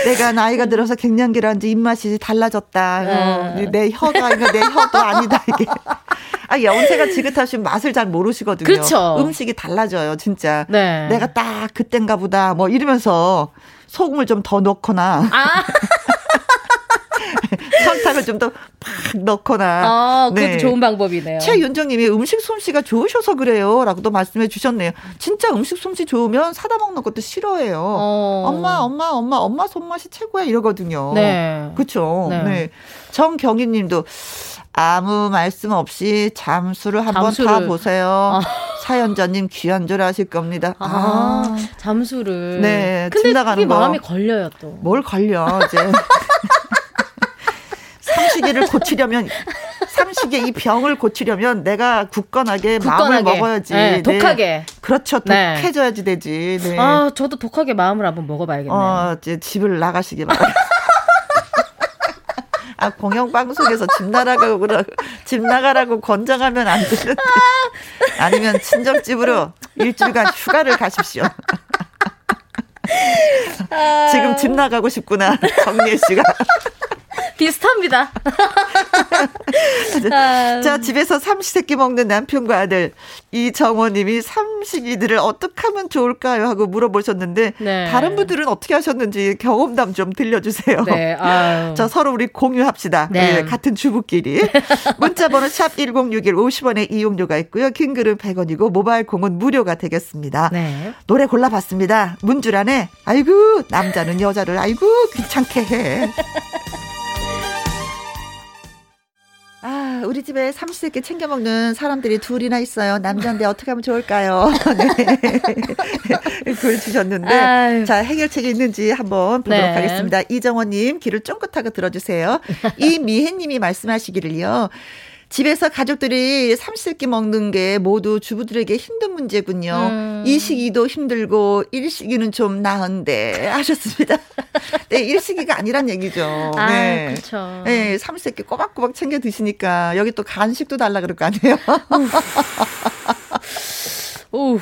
내가 나이가 들어서 갱년기라 이제 입맛이 달라졌다. 어, 네. 내 혀가 이거 내 혀도 아니다 이게. 아 연세가 지긋하시면 맛을 잘 모르시거든요. 그렇죠. 음식이 달라져요, 진짜. 네. 내가 딱 그땐가 보다 뭐 이러면서 소금을 좀 더 넣거나 아, *laughs* 설탕을 좀 더 팍 넣거나. 어, 그것도 네. 좋은 방법이네요. 최윤정님이 음식 솜씨가 좋으셔서 그래요 라고도 말씀해 주셨네요. 진짜 음식 솜씨 좋으면 사다 먹는 것도 싫어해요. 어. 엄마, 엄마, 엄마, 엄마 손맛이 최고야 이러거든요. 네. 그렇죠. 네. 네. 정경희 님도 아무 말씀 없이 잠수를 한번. 타 보세요. 사연자님 귀한 줄 아실 겁니다. 아, 아, 잠수를. 네, 근데 집 나가는 그게 거. 마음이 걸려요, 또. 뭘 걸려 이제. *laughs* 삼시계를 고치려면 삼시계 이 병을 고치려면 내가 굳건하게, 마음을 굳건하게. 먹어야지. 네, 독하게. 그렇죠. 네. 독해져야지 되지. 네. 아, 저도 독하게 마음을 한번 먹어봐야겠네요. 어, 이제 집을 나가시기 바랍니다. *laughs* 아, 공영방송에서 집 나가라고, 집 나가라고 권장하면 안 되는데. 아니면 친정집으로 일주일간 휴가를 가십시오. 지금 집 나가고 싶구나, 정리혜 씨가. 비슷합니다. *laughs* 아, 자, 집에서 삼시세끼 먹는 남편과 아들, 이정호님이 삼식이들을 어떻게 하면 좋을까요? 하고 물어보셨는데, 네. 다른 분들은 어떻게 하셨는지 경험담 좀 들려주세요. 네, 아유. *laughs* 자, 서로 우리 공유합시다. 네. 예, 같은 주부끼리. *laughs* 문자번호 샵 1061 50원의 이용료가 있고요. 긴 글은 100원이고, 모바일 공은 무료가 되겠습니다. 네. 노래 골라봤습니다. 문주란에, 아이고, 남자는 여자를, 아이고, 귀찮게 해. 아, 우리 집에 삼시세끼 챙겨 먹는 사람들이 둘이나 있어요. 남자인데 어떻게 하면 좋을까요? *laughs* 네. 글 주셨는데. 아유. 자, 해결책이 있는지 한번 보도록 네. 하겠습니다. 이정원님, 귀를 쫑긋하고 들어주세요. 이미혜님이 말씀하시기를요. 집에서 가족들이 삼시세끼 먹는 게 모두 주부들에게 힘든 문제군요. 음. 이 시기도 힘들고 일시기는 좀 나은데 하셨습니다. *laughs* 네, 일시기가 아니란 얘기죠. 아, 네. 그렇죠. 네, 삼시세끼 꼬박꼬박 챙겨 드시니까 여기 또 간식도 달라 그럴 거 아니에요. 오.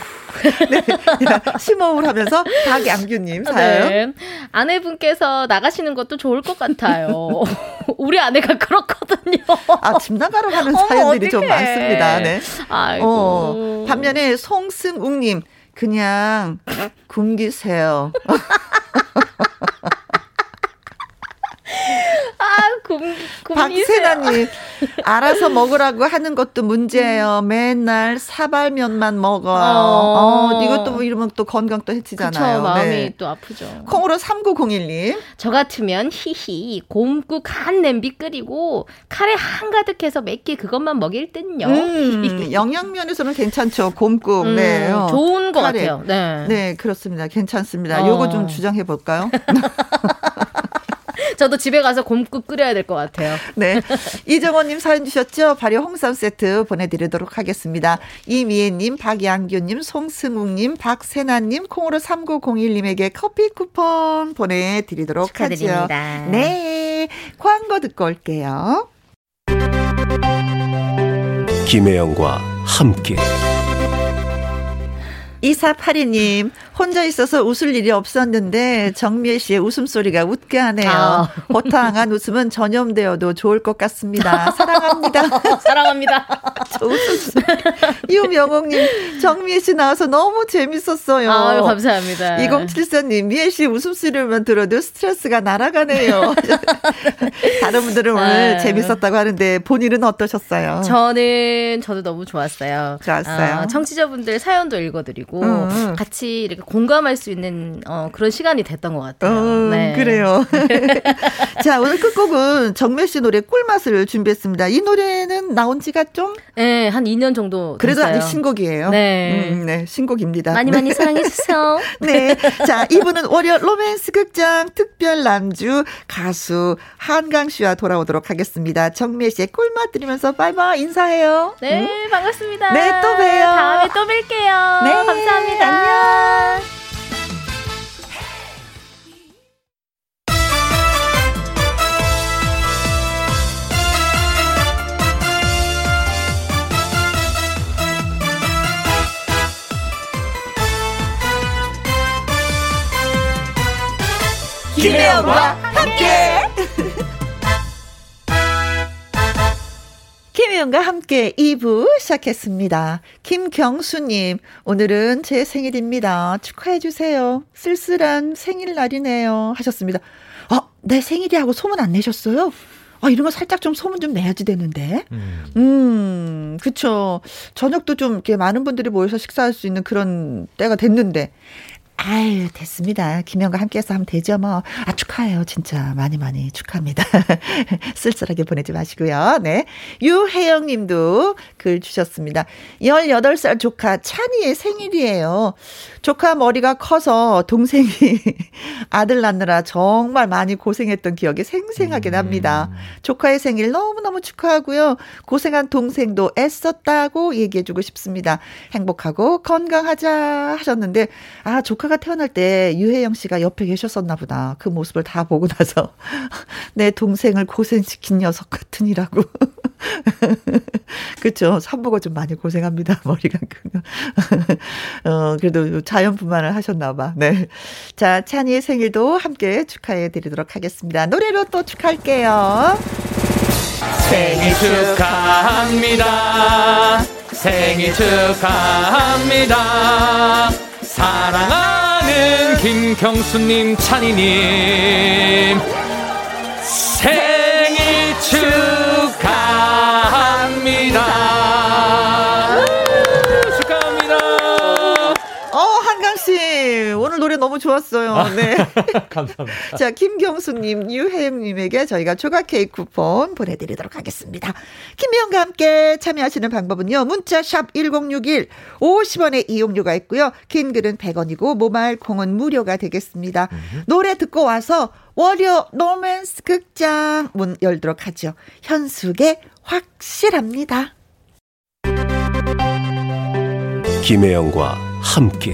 심호흡을 하면서 박양규님 사연. 네. 아내분께서 나가시는 것도 좋을 것 같아요. *laughs* 우리 아내가 그렇거든요. 아, 집 나가러 가는 어머, 사연들이 좀 어떡해. 많습니다. 네. 아이고. 어, 반면에 송승욱님, 그냥 굶기세요. *laughs* 아, 굶. 박세나님, *laughs* 알아서 먹으라고 하는 것도 문제예요. 맨날 사발면만 먹어요. 어. 어, 이것도 뭐 이러면 또 건강 또 해치잖아요. 그쵸, 마음이 네. 또 아프죠. 콩으로 3901님. 저 같으면 히히 곰국 간 냄비 끓이고 카레 한가득 해서 몇 개 그것만 먹일 듯요. 음, *laughs* 영양면에서는 괜찮죠. 곰국. 음, 네. 어. 좋은 것 카레. 같아요. 네. 네, 그렇습니다. 괜찮습니다. 어. 요거 좀 주장해 볼까요? *laughs* 저도 집에 가서 곰국 끓여야 될 것 같아요. 네. 이정원님 사연 주셨죠? 발효 홍삼 세트 보내드리도록 하겠습니다. 이미애님, 박양규님, 송승욱님, 박세나님, 콩으로 3901님에게 커피 쿠폰 보내드리도록 하죠. 축하드립니다. 네. 광고 듣고 올게요. 김혜영과 함께 2482님, 혼자 있어서 웃을 일이 없었는데, 정미애 씨의 웃음소리가 웃게 하네요. 아. 호탕한 웃음은 전염되어도 좋을 것 같습니다. 사랑합니다. *laughs* 사랑합니다. 이우명옥님, 정미애 씨 나와서 너무 재밌었어요. 아 감사합니다. 2074님, 미애 씨 웃음소리만 들어도 스트레스가 날아가네요. *laughs* 다른 분들은 오늘 아. 재밌었다고 하는데 본인은 어떠셨어요? 저는 저도 너무 좋았어요. 좋았어요. 어, 청취자분들 사연도 읽어드리고 음. 같이 이렇게 공감할 수 있는 어, 그런 시간이 됐던 것 같아요. 음, 네. 그래요. *laughs* 자 오늘 끝곡은 정미애 씨 노래 꿀맛을 준비했습니다. 이 노래는 나온 지가 좀? 네, 한 2년 정도. 그래도 아직 신곡이에요. 네. 음, 네, 신곡입니다. 많이 많이 사랑해 주세요. *laughs* 네. 자, 이분은 월요 로맨스 극장 특별 남주 가수 한강 씨와 돌아오도록 하겠습니다. 정미애 씨의 꿀맛 들으면서 바이바이 인사해요. 네, 음? 반갑습니다. 네, 또 봬요. 다음에 또 뵐게요. 네. 감사합니다. 안녕. 김혜영과 함께. 김혜영과 함께 2부 시작했습니다. 김경수님, 오늘은 제 생일입니다. 축하해주세요. 쓸쓸한 생일날이네요. 하셨습니다. 어, 내 생일이 하고 소문 안 내셨어요? 아, 이런 거 살짝 좀 소문 좀 내야지 되는데. 음, 음 그쵸. 저녁도 좀 이렇게 많은 분들이 모여서 식사할 수 있는 그런 때가 됐는데. 아유, 됐습니다. 김영과 함께해서 하면 되죠, 뭐. 아, 축하해요. 진짜. 많이 많이 축하합니다. *laughs* 쓸쓸하게 보내지 마시고요. 네. 유혜영 님도 글 주셨습니다. 18살 조카 찬이의 생일이에요. 조카 머리가 커서 동생이 *laughs* 아들 낳느라 정말 많이 고생했던 기억이 생생하게 납니다. 음. 조카의 생일 너무너무 축하하고요. 고생한 동생도 애썼다고 얘기해주고 싶습니다. 행복하고 건강하자 하셨는데, 아, 조카 조카가 태어날 때 유혜영 씨가 옆에 계셨었나 보다. 그 모습을 다 보고 나서 *laughs* 내 동생을 고생시킨 녀석 같으니라고. *laughs* 그렇죠. 산모가 좀 많이 고생합니다. *laughs* 머리가 크면. 어, 그래도 자연분만을 하셨나 봐. 네. 자, 찬이의 생일도 함께 축하해 드리도록 하겠습니다. 노래로 또 축하할게요. 생일 축하합니다. 생일 축하합니다. 사랑하는 김경수님, 찬이님, 생일 축하합니다. 씨, 오늘 노래 너무 좋았어요. 네. *laughs* 감사합니다. 자, 김경수님, 유혜영님에게 저희가 초각 케이크 쿠폰 보내드리도록 하겠습니다. 김미영과 함께 참여하시는 방법은요. 문자 샵 1061, 50원의 이용료가 있고요. 긴 글은 100원이고, 모바일 콩은 무료가 되겠습니다. 음. 노래 듣고 와서 월요 로맨스 극장 문 열도록 하죠. 현숙의 확실합니다. 김혜영과 함께.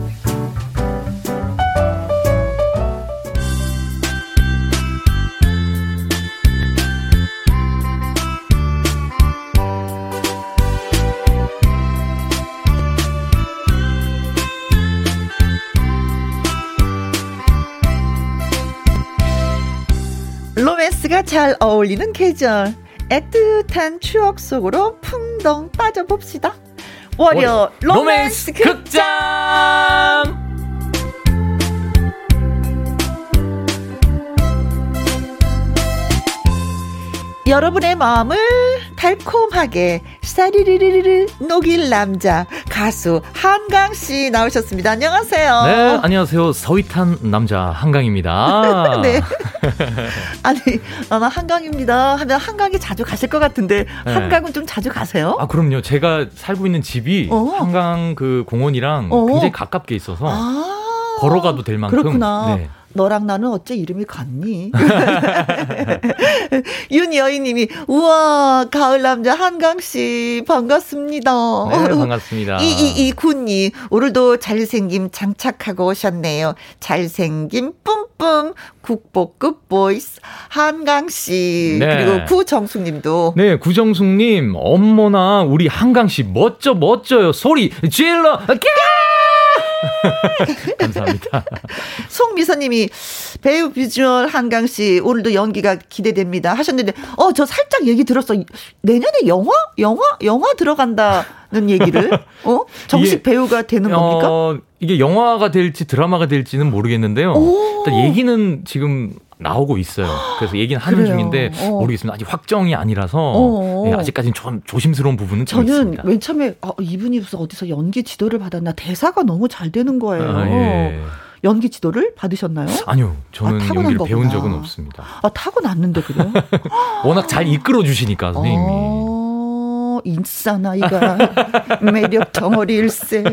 노래가 잘 어울리는 계절. 애틋한 추억 속으로 풍덩 빠져봅시다. 월요 로맨스 극장! 여러분의 마음을 달콤하게 사리리리리 녹일 남자 가수 한강 씨 나오셨습니다. 안녕하세요. 네, 안녕하세요. 서윗한 남자 한강입니다. *laughs* 네. *laughs* 아니, 나는 한강입니다. 하면 한강에 자주 가실 것 같은데 네. 한강은 좀 자주 가세요? 아, 그럼요. 제가 살고 있는 집이 어. 한강 그 공원이랑 어. 굉장히 가깝게 있어서 아. 걸어가도 될 만큼. 그렇구나. 네. 너랑 나는 어째 이름이 같니? *laughs* 윤여희님이 우와 가을 남자 한강 씨 반갑습니다. 네, 반갑습니다. 이이이 군님 오늘도 잘생김 장착하고 오셨네요. 잘생김 뿜뿜 국보급 보이스 한강 씨 네. 그리고 구정숙님도 네 구정숙님 엄머나 우리 한강 씨 멋져 멋져요 소리 질러. *laughs* 감사합니다. *laughs* 송미선님이 배우 비주얼 한강 씨 오늘도 연기가 기대됩니다 하셨는데 어 저 살짝 얘기 들었어 내년에 영화 영화 영화 들어간다는 얘기를 어 정식 이게, 배우가 되는 겁니까? 어, 이게 영화가 될지 드라마가 될지는 모르겠는데요. 일단 얘기는 지금 나오고 있어요. 그래서 얘기는 하는 그래요. 중인데 어. 모르겠습니다. 아직 확정이 아니라서 어. 네, 아직까지는 좀 조심스러운 부분은 저는 있습니다. 맨 처음에 아, 이분이 무슨 어디서 연기 지도를 받았나 대사가 너무 잘 되는 거예요. 아, 예. 연기 지도를 받으셨나요? 아니요. 저는 아, 연기를 거구나. 배운 적은 없습니다. 아, 타고 났는데, 그래요? *laughs* 워낙 잘 이끌어 주시니까, 선생님이. 어. 인싸 나이가 매력 덩어리 일세.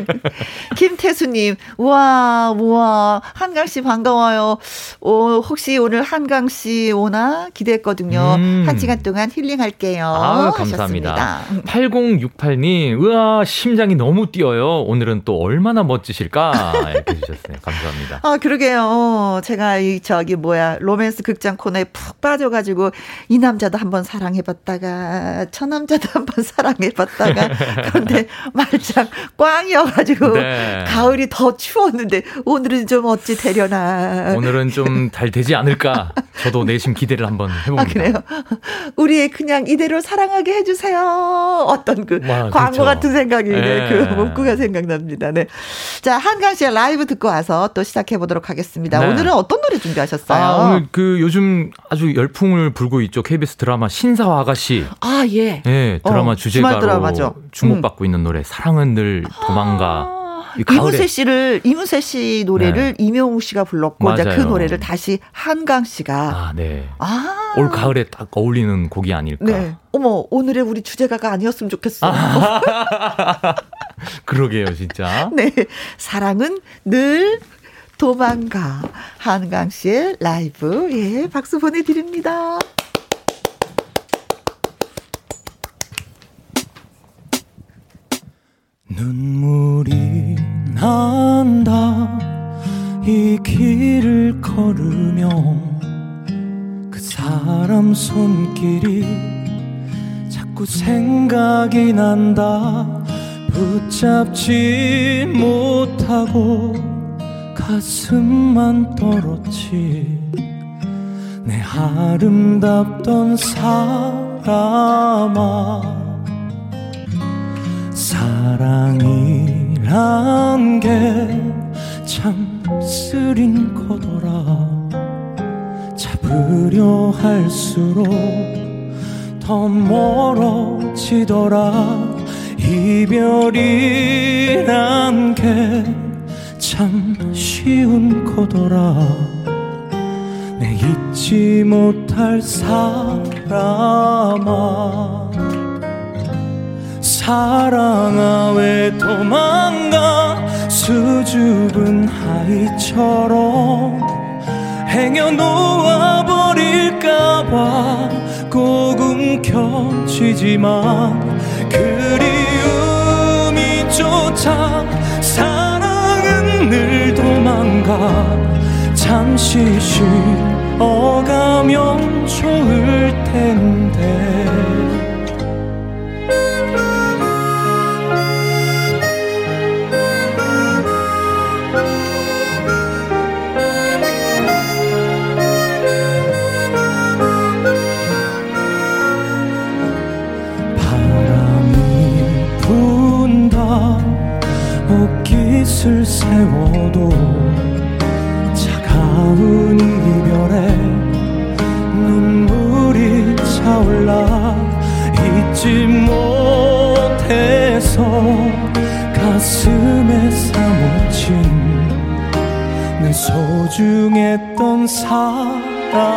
김태수님, 와, 와, 한강 씨 반가워요. 오, 혹시 오늘 한강 씨 오나 기대했거든요. 음. 한 시간 동안 힐링할게요. 아, 감사합니다. 8068님, 우와, 심장이 너무 뛰어요. 오늘은 또 얼마나 멋지실까? *laughs* 이렇게 주셨어요. 감사합니다. 아, 그러게요. 제가 이, 저기, 뭐야, 로맨스 극장 코너에 푹 빠져가지고, 이 남자도 한번 사랑해봤다가, 저 남자도 한번 사랑 사랑해봤다가 *laughs* 그런데 말짱 꽝이어가지고 네. 가을이 더 추웠는데 오늘은 좀 어찌 되려나. 오늘은 좀 잘 되지 않을까. 저도 내심 기대를 한번 해봅니다. 아, 그래요? 우리 그냥 이대로 사랑하게 해주세요. 어떤 그 와, 광고 그렇죠. 같은 생각이 네. 그 문구가 생각납니다. 네. 자 한강 씨의 라이브 듣고 와서 또 시작해 보도록 하겠습니다. 네. 오늘은 어떤 노래 준비하셨어요? 아, 오늘 그 요즘 아주 열풍을 불고 있죠. KBS 드라마 신사와 아가씨. 아 예. 예 드라마 어. 주 제가로 주목받고 음. 있는 노래 사랑은 늘 도망가. 이문세 씨를 이문세 씨 노래를 네. 이명웅 씨가 불렀고 이제 그 노래를 다시 한강 씨가 아, 네. 아. 올 가을에 딱 어울리는 곡이 아닐까. 네. 어머, 오늘의 우리 주제가가 아니었으면 좋겠어. 아. *laughs* 그러게요, 진짜. *laughs* 네. 사랑은 늘 도망가. 한강 씨의 라이브. 예, 박수 보내 드립니다. 눈물이 난다. 이 길을 걸으며 그 사람 손길이 자꾸 생각이 난다. 붙잡지 못하고 가슴만 떨었지. 내 아름답던 사람아 사랑이란 게 참 쓰린 거더라. 잡으려 할수록 더 멀어지더라. 이별이란 게 참 쉬운 거더라. 내 잊지 못할 사람아 사랑아 왜 도망가 수줍은 아이처럼 행여 놓아버릴까봐 꼭 움켜쥐지만 그리움이 쫓아 사랑은 늘 도망가 잠시 쉬어가면 좋을 텐데 세워도 차가운 이별에 눈물이 차올라 잊지 못해서 가슴에 사무친 내 소중했던 사람아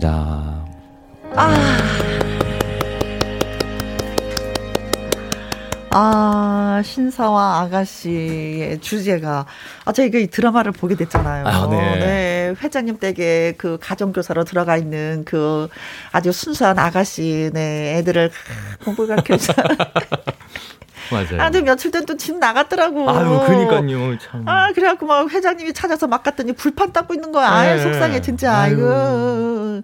감사합니다. 아, 신사와 아가씨의 주제가, 아, 저희가 이 드라마를 보게 됐잖아요. 아, 네. 회장님 댁에 그 가정교사로 들어가 있는 그 아주 순수한 아가씨, 네, 애들을 공부 가르쳐서. *laughs* 맞아요. 아, 근데 며칠 전 또 집 나갔더라고. 아유, 그니까요. 참. 아, 그래갖고 막 회장님이 찾아서 막 갔더니 불판 닦고 있는 거야. 아유, 네. 속상해, 진짜. 아유. 아이고.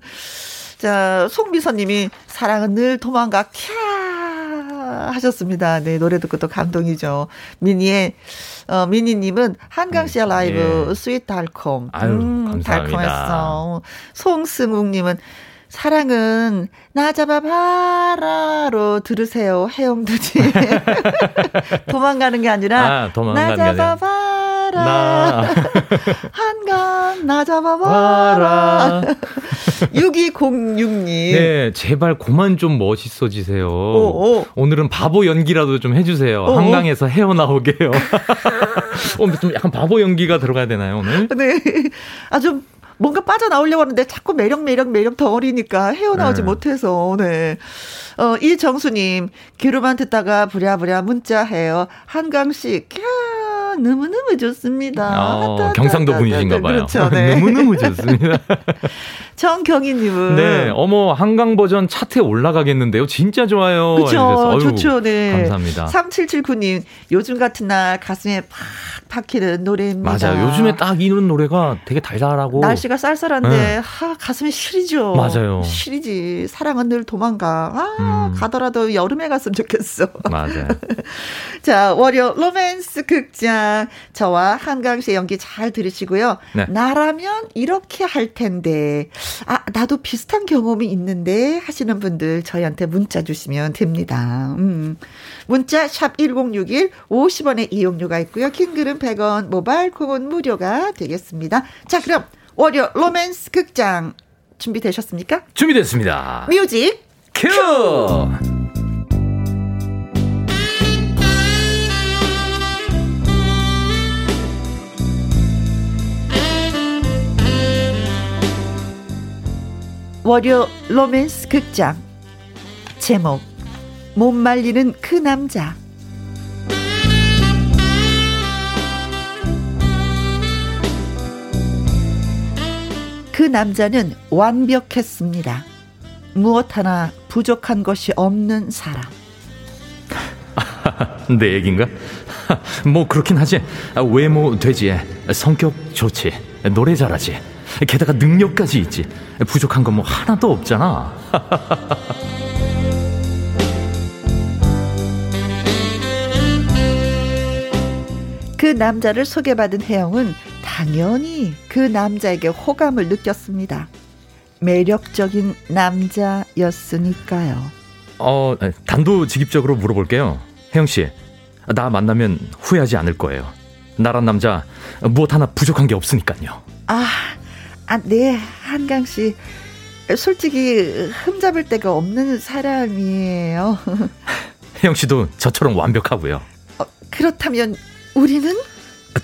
자, 송미선님이 사랑은 늘 도망가, 캬! 하셨습니다. 네, 노래 듣고 또 감동이죠. 미니의, 어, 미니님은 한강씨의 라이브, 예. sweet 달콤. 아유, 감사합니다. 달콤했어. 송승욱님은 사랑은 나 잡아봐라로 들으세요. 해영두지. *laughs* 도망가는 게 아니라 아, 나. 잡아봐라. 나. *laughs* 한강 나 잡아봐라. 와라. 6206님. 네, 제발 그만 좀 멋있어지세요. 오, 오. 오늘은 바보 연기라도 좀 해주세요. 오, 오. 한강에서 헤어나오게요. *laughs* 어, 좀 약간 바보 연기가 들어가야 되나요, 오늘? 네. 아, 좀 뭔가 빠져나오려고 하는데 자꾸 매력, 매력, 매력 덩어리니까 헤어나오지 네. 못해서, 네. 어, 이정수님, 귀로만 듣다가 부랴부랴 문자해요. 한강씨, 캬, 너무너무 좋습니다. 어, 하다, 경상도 하다, 분이신가 하다. 봐요. 그렇죠. 네. *laughs* 너무너무 좋습니다. *laughs* 정경희님은. 네, 어머, 한강 버전 차트에 올라가겠는데요. 진짜 좋아요. 그렇죠. 좋죠. 네. 감사합니다. 3779님, 요즘 같은 날 가슴에 팍 박히는 노래입니다. 맞아요. 요즘에 딱 이런 노래가 되게 달달하고. 날씨가 쌀쌀한데 네. 하, 가슴이 시리죠. 맞아요. 시리지. 사랑은 늘 도망가. 아, 음. 가더라도 여름에 갔으면 좋겠어. 맞아요. *laughs* 자, 월요 로맨스 극장. 저와 한강 씨의 연기 잘 들으시고요. 네. 나라면 이렇게 할 텐데. 아, 나도 비슷한 경험이 있는데 하시는 분들 저희한테 문자 주시면 됩니다. 음. 문자 샵 1061 50원의 이용료가 있고요. 킹글은 100원, 모바일 콩은 무료가 되겠습니다. 자, 그럼 월요 로맨스 극장 준비되셨습니까? 준비됐습니다. 뮤직 큐! 월요 로맨스 극장 제목 못 말리는 그 남자 그 남자는 완벽했습니다. 무엇 하나 부족한 것이 없는 사람. *laughs* 내 얘긴가? *laughs* 뭐 그렇긴 하지. 아, 외모 되지. 성격 좋지. 노래 잘하지. 게다가 능력까지 있지. 부족한 건 뭐 하나도 없잖아. *laughs* 그 남자를 소개받은 혜영은 당연히 그 남자에게 호감을 느꼈습니다. 매력적인 남자였으니까요. 어, 단도직입적으로 물어볼게요. 혜영 씨, 나 만나면 후회하지 않을 거예요. 나란 남자 무엇 하나 부족한 게 없으니까요. 아, 아, 네, 한강 씨. 솔직히 흠잡을 데가 없는 사람이에요. *laughs* 혜영 씨도 저처럼 완벽하고요. 어, 그렇다면 우리는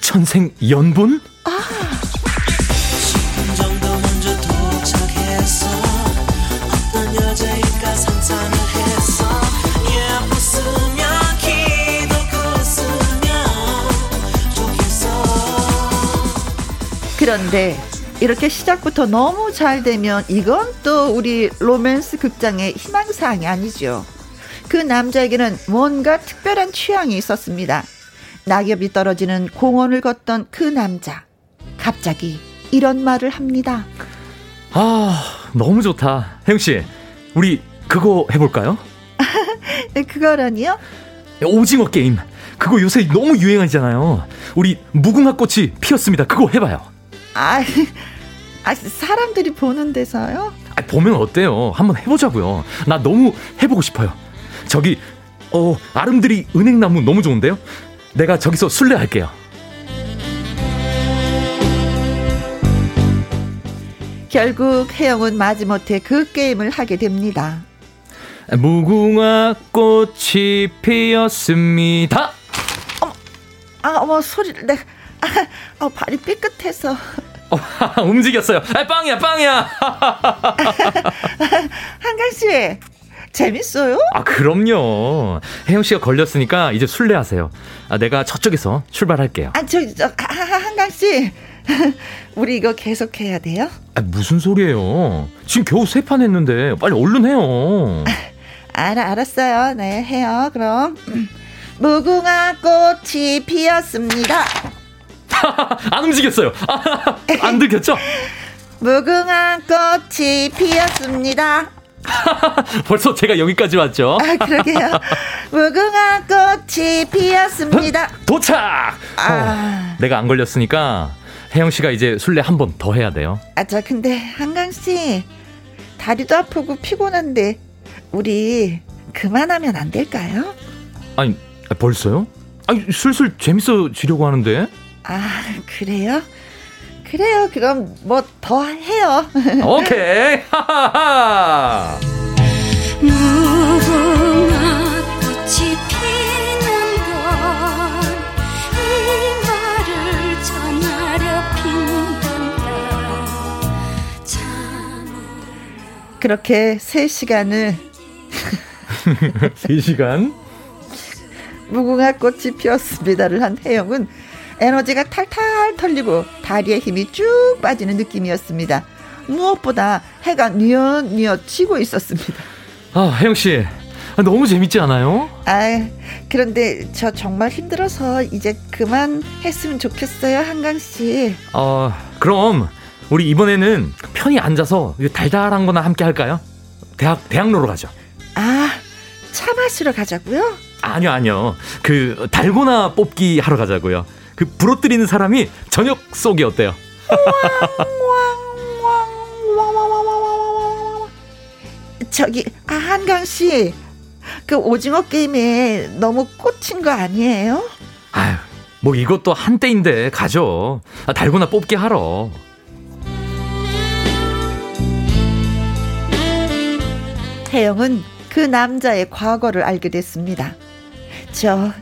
천생 연분? 아. 그런데 이렇게 시작부터 너무 잘 되면 이건 또 우리 로맨스 극장의 희망사항이 아니죠. 그 남자에게는 뭔가 특별한 취향이 있었습니다. 낙엽이 떨어지는 공원을 걷던 그 남자. 갑자기 이런 말을 합니다. 아, 너무 좋다. 혜영 씨, 우리 그거 해볼까요? *laughs* 그거라니요? 오징어 게임. 그거 요새 너무 유행하잖아요. 우리 무궁화 꽃이 피었습니다. 그거 해봐요. 아, 아 사람들이 보는 데서요? 아, 보면 어때요? 한번 해보자고요. 나 너무 해보고 싶어요. 저기, 어, 아름드리 은행나무 너무 좋은데요? 내가 저기서 술래할게요. 결국 혜영은 마지못해 그 게임을 하게 됩니다. 무궁화 꽃이 피었습니다. 어머, 아, 어머 소리를 내가 아, 어, 발이 삐끗해서. 어, *laughs* 움직였어요. 아, 빵이야, 빵이야. *laughs* 한강 씨, 재밌어요? 아, 그럼요. 혜영 씨가 걸렸으니까 이제 술래하세요. 아, 내가 저쪽에서 출발할게요. 아, 저, 저 아, 한강 씨. *laughs* 우리 이거 계속 해야 돼요? 아, 무슨 소리예요? 지금 겨우 세 판 했는데 빨리 얼른 해요. 알아, 알았어요. 네, 해요. 그럼. *clears throat* 무궁화 꽃이 피었습니다. *laughs* 안 움직였어요. *laughs* 안 들켰죠? 무궁화 꽃이 피었습니다. *laughs* 벌써 제가 여기까지 왔죠. 아, 그러게요. 무궁화 꽃이 피었습니다. 도착! 아... 어, 내가 안 걸렸으니까 혜영 씨가 이제 술래 한 번 더 해야 돼요. 아, 저 근데 한강 씨 다리도 아프고 피곤한데 우리 그만하면 안 될까요? 아니, 벌써요? 아니, 슬슬 재밌어지려고 하는데. 아, 그래요? 그래요. 그럼 뭐 더 해요. *laughs* 오케이. 하하하. *laughs* 무궁화 꽃이 피는 건이 말을 전하려 핀단다. 그렇게 3시간을 3시간 *laughs* 무궁화 꽃이 피었습니다를 한 혜영은 에너지가 탈탈 털리고 다리에 힘이 쭉 빠지는 느낌이었습니다. 무엇보다 해가 뉘엿뉘엿 지고 있었습니다. 아, 혜영 씨. 아, 너무 재밌지 않아요? 아, 그런데 저 정말 힘들어서 이제 그만 했으면 좋겠어요, 한강 씨. 어, 그럼 우리 이번에는 편히 앉아서 달달한 거나 함께 할까요? 대학 대학로로 가죠. 아, 차 마시러 가자고요? 아니요, 아니요. 그 달고나 뽑기 하러 가자고요. 그 부러뜨리는 사람이 저녁 쏘기 어때요? *laughs* 저기 아, 한강 씨, 그 오징어 게임에 너무 꽂힌 거 아니에요? 아유, 뭐 이것도 한때인데 가죠. 아, 달고나 뽑기 하러. 태영은 그 남자의 과거를 알게 됐습니다. 저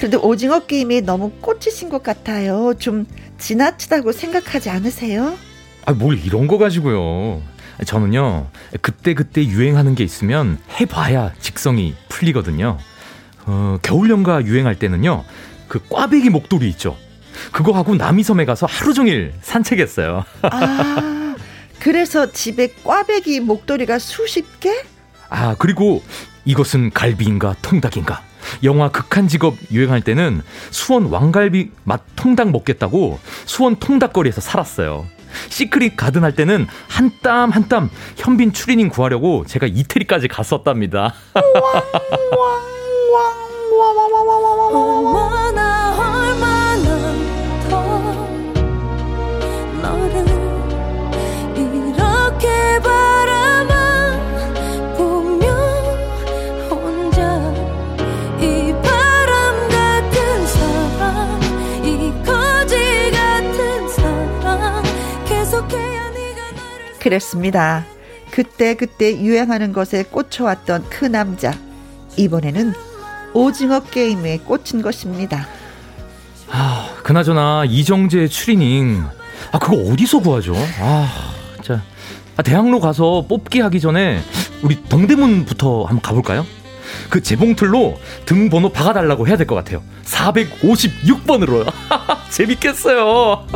그래도 오징어 게임에 너무 꽂히신 것 같아요. 좀 지나치다고 생각하지 않으세요? 아, 뭘 이런 거 가지고요. 저는요, 그때 그때 유행하는 게 있으면 해봐야 직성이 풀리거든요. 어, 겨울연가 유행할 때는요, 그 꽈배기 목도리 있죠. 그거 하고 남이섬에 가서 하루 종일 산책했어요. 아, 그래서 집에 꽈배기 목도리가 수십 개? 아, 그리고 이것은 갈비인가 통닭인가? 영화 극한 직업 유행할 때는 수원 왕갈비 맛 통닭 먹겠다고 수원 통닭거리에서 살았어요. 시크릿 가든 할 때는 한 땀 한 땀 현빈 추리닝 구하려고 제가 이태리까지 갔었답니다. 그랬습니다. 그때 그때 유행하는 것에 꽂혀왔던 그 남자. 이번에는 오징어 게임에 꽂힌 것입니다. 아, 그나저나 이정재 추리닝. 아, 그거 어디서 구하죠? 아, 진짜. 아, 대학로 가서 뽑기 하기 전에 우리 동대문부터 한번 가볼까요? 그 재봉틀로 등 번호 박아달라고 해야 될 것 같아요. 456번으로요. *laughs* 재밌겠어요.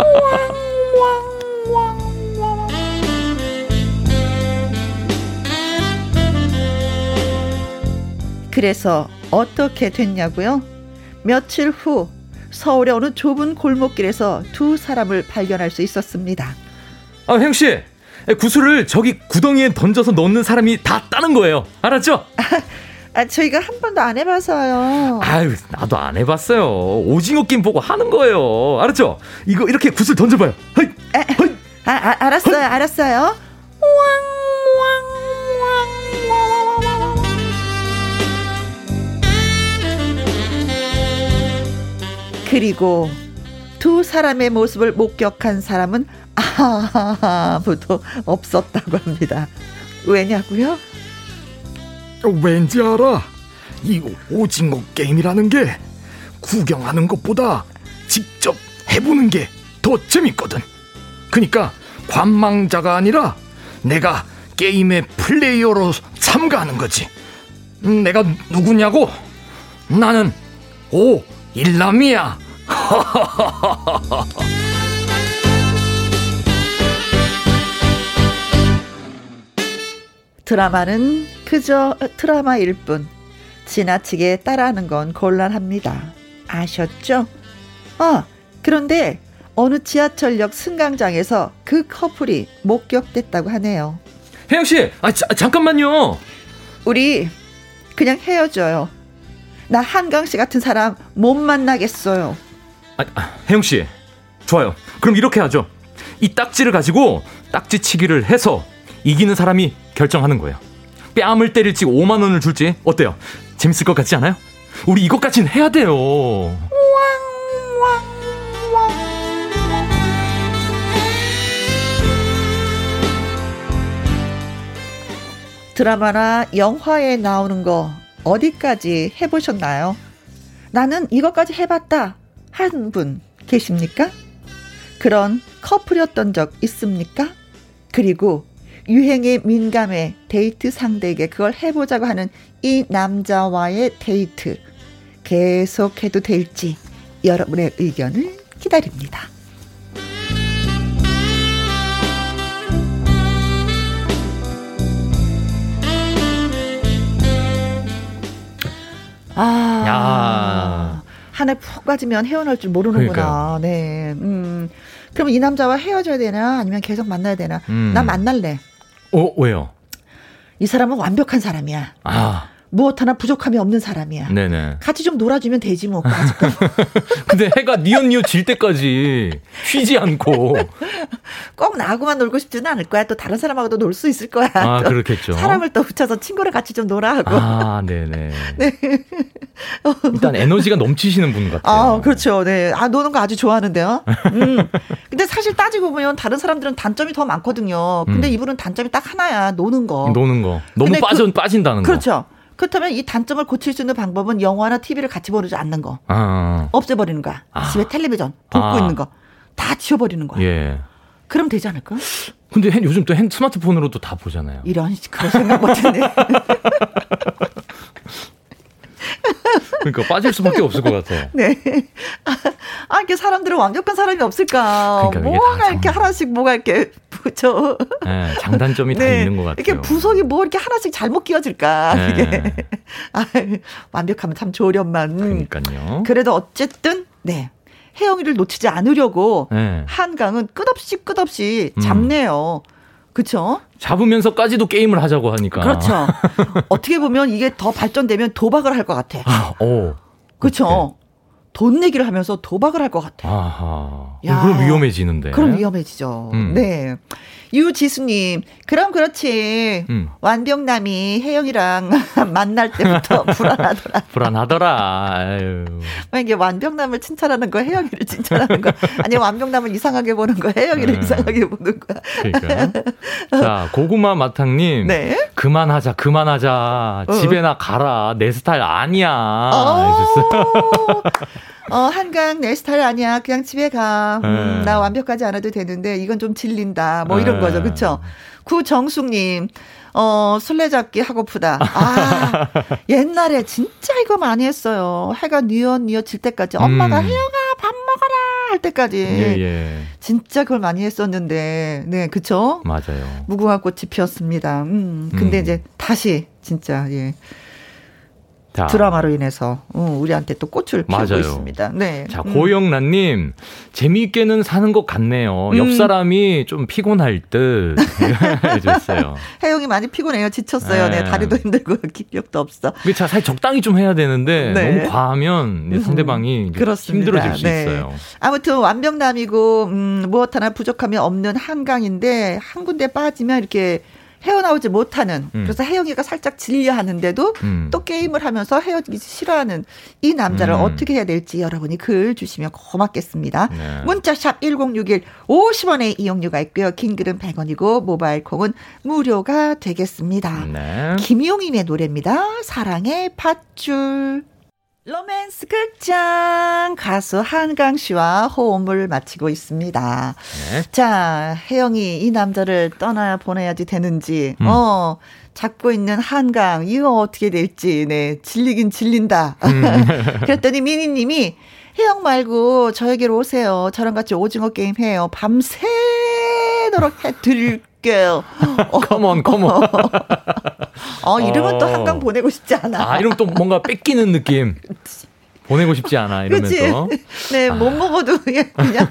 그래서 어떻게 됐냐고요? 며칠 후 서울의 어느 좁은 골목길에서 두 사람을 발견할 수 있었습니다. 아, 혜영씨. 구슬을 저기 구덩이에 던져서 넣는 사람이 다 따는 거예요. 알았죠? 아, 저희가 한 번도 안 해봐서요. 아유, 나도 안 해봤어요. 오징어 게임 보고 하는 거예요. 알았죠? 이거 이렇게 구슬 던져봐요. 헤이, 헤이. 아, 아, 알았어요, 알았어요. 그리고 두 사람의 모습을 목격한 사람은 아무도 없었다고 합니다. 왜냐고요? 왠지 알아. 이 오징어 게임이라는 게 구경하는 것보다 직접 해보는 게 더 재밌거든. 그니까 관망자가 아니라 내가 게임의 플레이어로 참가하는 거지. 음, 내가 누구냐고? 나는 오 일남이야. *laughs* 드라마는 그저 드라마일 뿐 지나치게 따라하는 건 곤란합니다. 아셨죠? 아, 그런데 어느 지하철역 승강장에서 그 커플이 목격됐다고 하네요. 혜영 씨, 아, 자, 잠깐만요. 우리 그냥 헤어져요. 나 한강 씨 같은 사람 못 만나겠어요. 아, 아, 혜영 씨, 좋아요. 그럼 이렇게 하죠. 이 딱지를 가지고 딱지치기를 해서 이기는 사람이 결정하는 거예요. 뺨을 때릴지 5만 원을 줄지 어때요? 재밌을 것 같지 않아요? 우리 이것까지는 해야 돼요. 드라마나 영화에 나오는 거 어디까지 해보셨나요? 나는 이것까지 해봤다 한 분 계십니까? 그런 커플이었던 적 있습니까? 그리고 유행에 민감해 데이트 상대에게 그걸 해보자고 하는 이 남자와의 데이트 계속해도 될지 여러분의 의견을 기다립니다. 아, 야. 한해 푹 빠지면 헤어날 줄 모르는구나. 그러니까요. 네. 음. 그럼 이 남자와 헤어져야 되나 아니면 계속 만나야 되나? 음. 나 만날래. 어, 왜요? 이 사람은 완벽한 사람이야. 아, 무엇 하나 부족함이 없는 사람이야. 네네. 같이 좀 놀아주면 되지 뭐. *laughs* 근데 해가 니언니어 질 때까지 쉬지 않고. *laughs* 꼭 나하고만 놀고 싶지는 않을 거야. 또 다른 사람하고도 놀 수 있을 거야. 아, 또 그렇겠죠. 사람을 또 붙여서 친구랑 같이 좀 놀아 하고. 아, 네네. *laughs* 일단 에너지가 넘치시는 분 같아요. 아, 그렇죠. 네. 아, 노는 거 아주 좋아하는데요. 음. 근데 사실 따지고 보면 다른 사람들은 단점이 더 많거든요. 근데 음. 이분은 단점이 딱 하나야. 노는 거. 노는 거. 너무 빠져, 그- 빠진다는 거. 그렇죠. 그렇다면 이 단점을 고칠 수 있는 방법은 영화나 TV를 같이 보지 않는 거. 아, 없애버리는 거야. 아. 집에 텔레비전, 보고 아. 있는 거. 다 지워버리는 거야. 예. 그럼 되지 않을까? 근데 핸- 요즘 또 핸, 스마트폰으로도 다 보잖아요. 이런, 그런 생각 못했네. *laughs* 그러니까 빠질 수밖에 없을 것 같아요. *laughs* 네. 아, 이렇게 사람들은 완벽한 사람이 없을까? 그러니까 뭐가 다 이렇게 장- 하나씩 뭐가 이렇게 붙여. 예, 장단점이 다 있는 것 같아요. 네. 이렇게 부속이 뭐 이렇게 하나씩 잘못 끼워질까? 네. *laughs* 이게. 아, 완벽하면 참 좋으련만. 그러니까요. 그래도 어쨌든, 네. 혜영이를 놓치지 않으려고 네. 한강은 끝없이 끝없이 음. 잡네요. 그쵸? 잡으면서까지도 게임을 하자고 하니까. 그렇죠. *laughs* 어떻게 보면 이게 더 발전되면 도박을 할 것 같아. 오. 그렇죠. 돈 내기를 하면서 도박을 할 것 같아. 아하. 야. 그럼 위험해지는데. 그럼 위험해지죠. 음. 네. 유지수님, 그럼 그렇지. 음. 완병남이 혜영이랑 *laughs* 만날 때부터 *laughs* 불안하더라. 불안하더라. 아유. 왜 이게 완병남을 칭찬하는 거, 혜영이를 칭찬하는 거, 아니 완병남을 이상하게 보는 거, 혜영이를 네. 이상하게 보는 거야. 그러니까. *laughs* 자, 고구마 마탕님. 네. 그만하자, 그만하자. 어. 집에나 가라. 내 스타일 아니야. 어, 어, 한강 내 스타일 아니야. 그냥 집에 가. 음, 네. 나 완벽하지 않아도 되는데 이건 좀 질린다. 뭐 이런 네. 거죠. 그쵸? 구정숙님, 어, 술래잡기 하고프다. 아, *laughs* 옛날에 진짜 이거 많이 했어요. 해가 뉘엿뉘엿 질 때까지. 엄마가 음. 혜영아, 밥 먹어라! 할 때까지. 예, 예. 진짜 그걸 많이 했었는데. 네, 그쵸? 맞아요. 무궁화 꽃이 피었습니다. 음, 근데 음. 이제 다시, 진짜, 예. 자. 드라마로 인해서, 음, 우리한테 또 꽃을 피우고 맞아요. 있습니다. 네. 자, 음. 고영란님, 재미있게는 사는 것 같네요. 음. 옆 사람이 좀 피곤할 듯. *laughs* 해줬어요. 혜영이 많이 피곤해요. 지쳤어요. 네. 네. 다리도 힘들고 *laughs* 기력도 없어. 그게 자, 사실 적당히 좀 해야 되는데, 네. 너무 과하면 이제 상대방이 그렇습니다. 힘들어질 수 네. 있어요. 아무튼 완벽남이고 음, 무엇 하나 부족함이 없는 한강인데 한 군데 빠지면 이렇게 헤어나오지 못하는 음. 그래서 혜영이가 살짝 질려 하는데도 음. 또 게임을 하면서 헤어지기 싫어하는 이 남자를 음. 어떻게 해야 될지 여러분이 글 주시면 고맙겠습니다. 네. 문자샵 1061 50원의 이용료가 있고요. 긴 글은 100원이고 모바일 콩은 무료가 되겠습니다. 네. 김용임의 노래입니다. 사랑의 밧줄. 로맨스 극장 가수 한강 씨와 호흡을 마치고 있습니다. 네. 자, 혜영이 이 남자를 떠나 보내야지 되는지, 음. 어, 잡고 있는 한강, 이거 어떻게 될지, 네, 질리긴 질린다. 음. *laughs* 그랬더니 미니님이 혜영 말고 저에게로 오세요. 저랑 같이 오징어 게임 해요. 밤새도록 해드릴 *laughs* *laughs* 어, 컴온, 컴온. 어, 이러면 또 어. 한강 보내고 싶지 않아. 아, 이러면 또 뭔가 뺏기는 느낌. 보내고 싶지 않아, 이러면 그치? 또. 네, 못 먹어도 그냥, *laughs* 그냥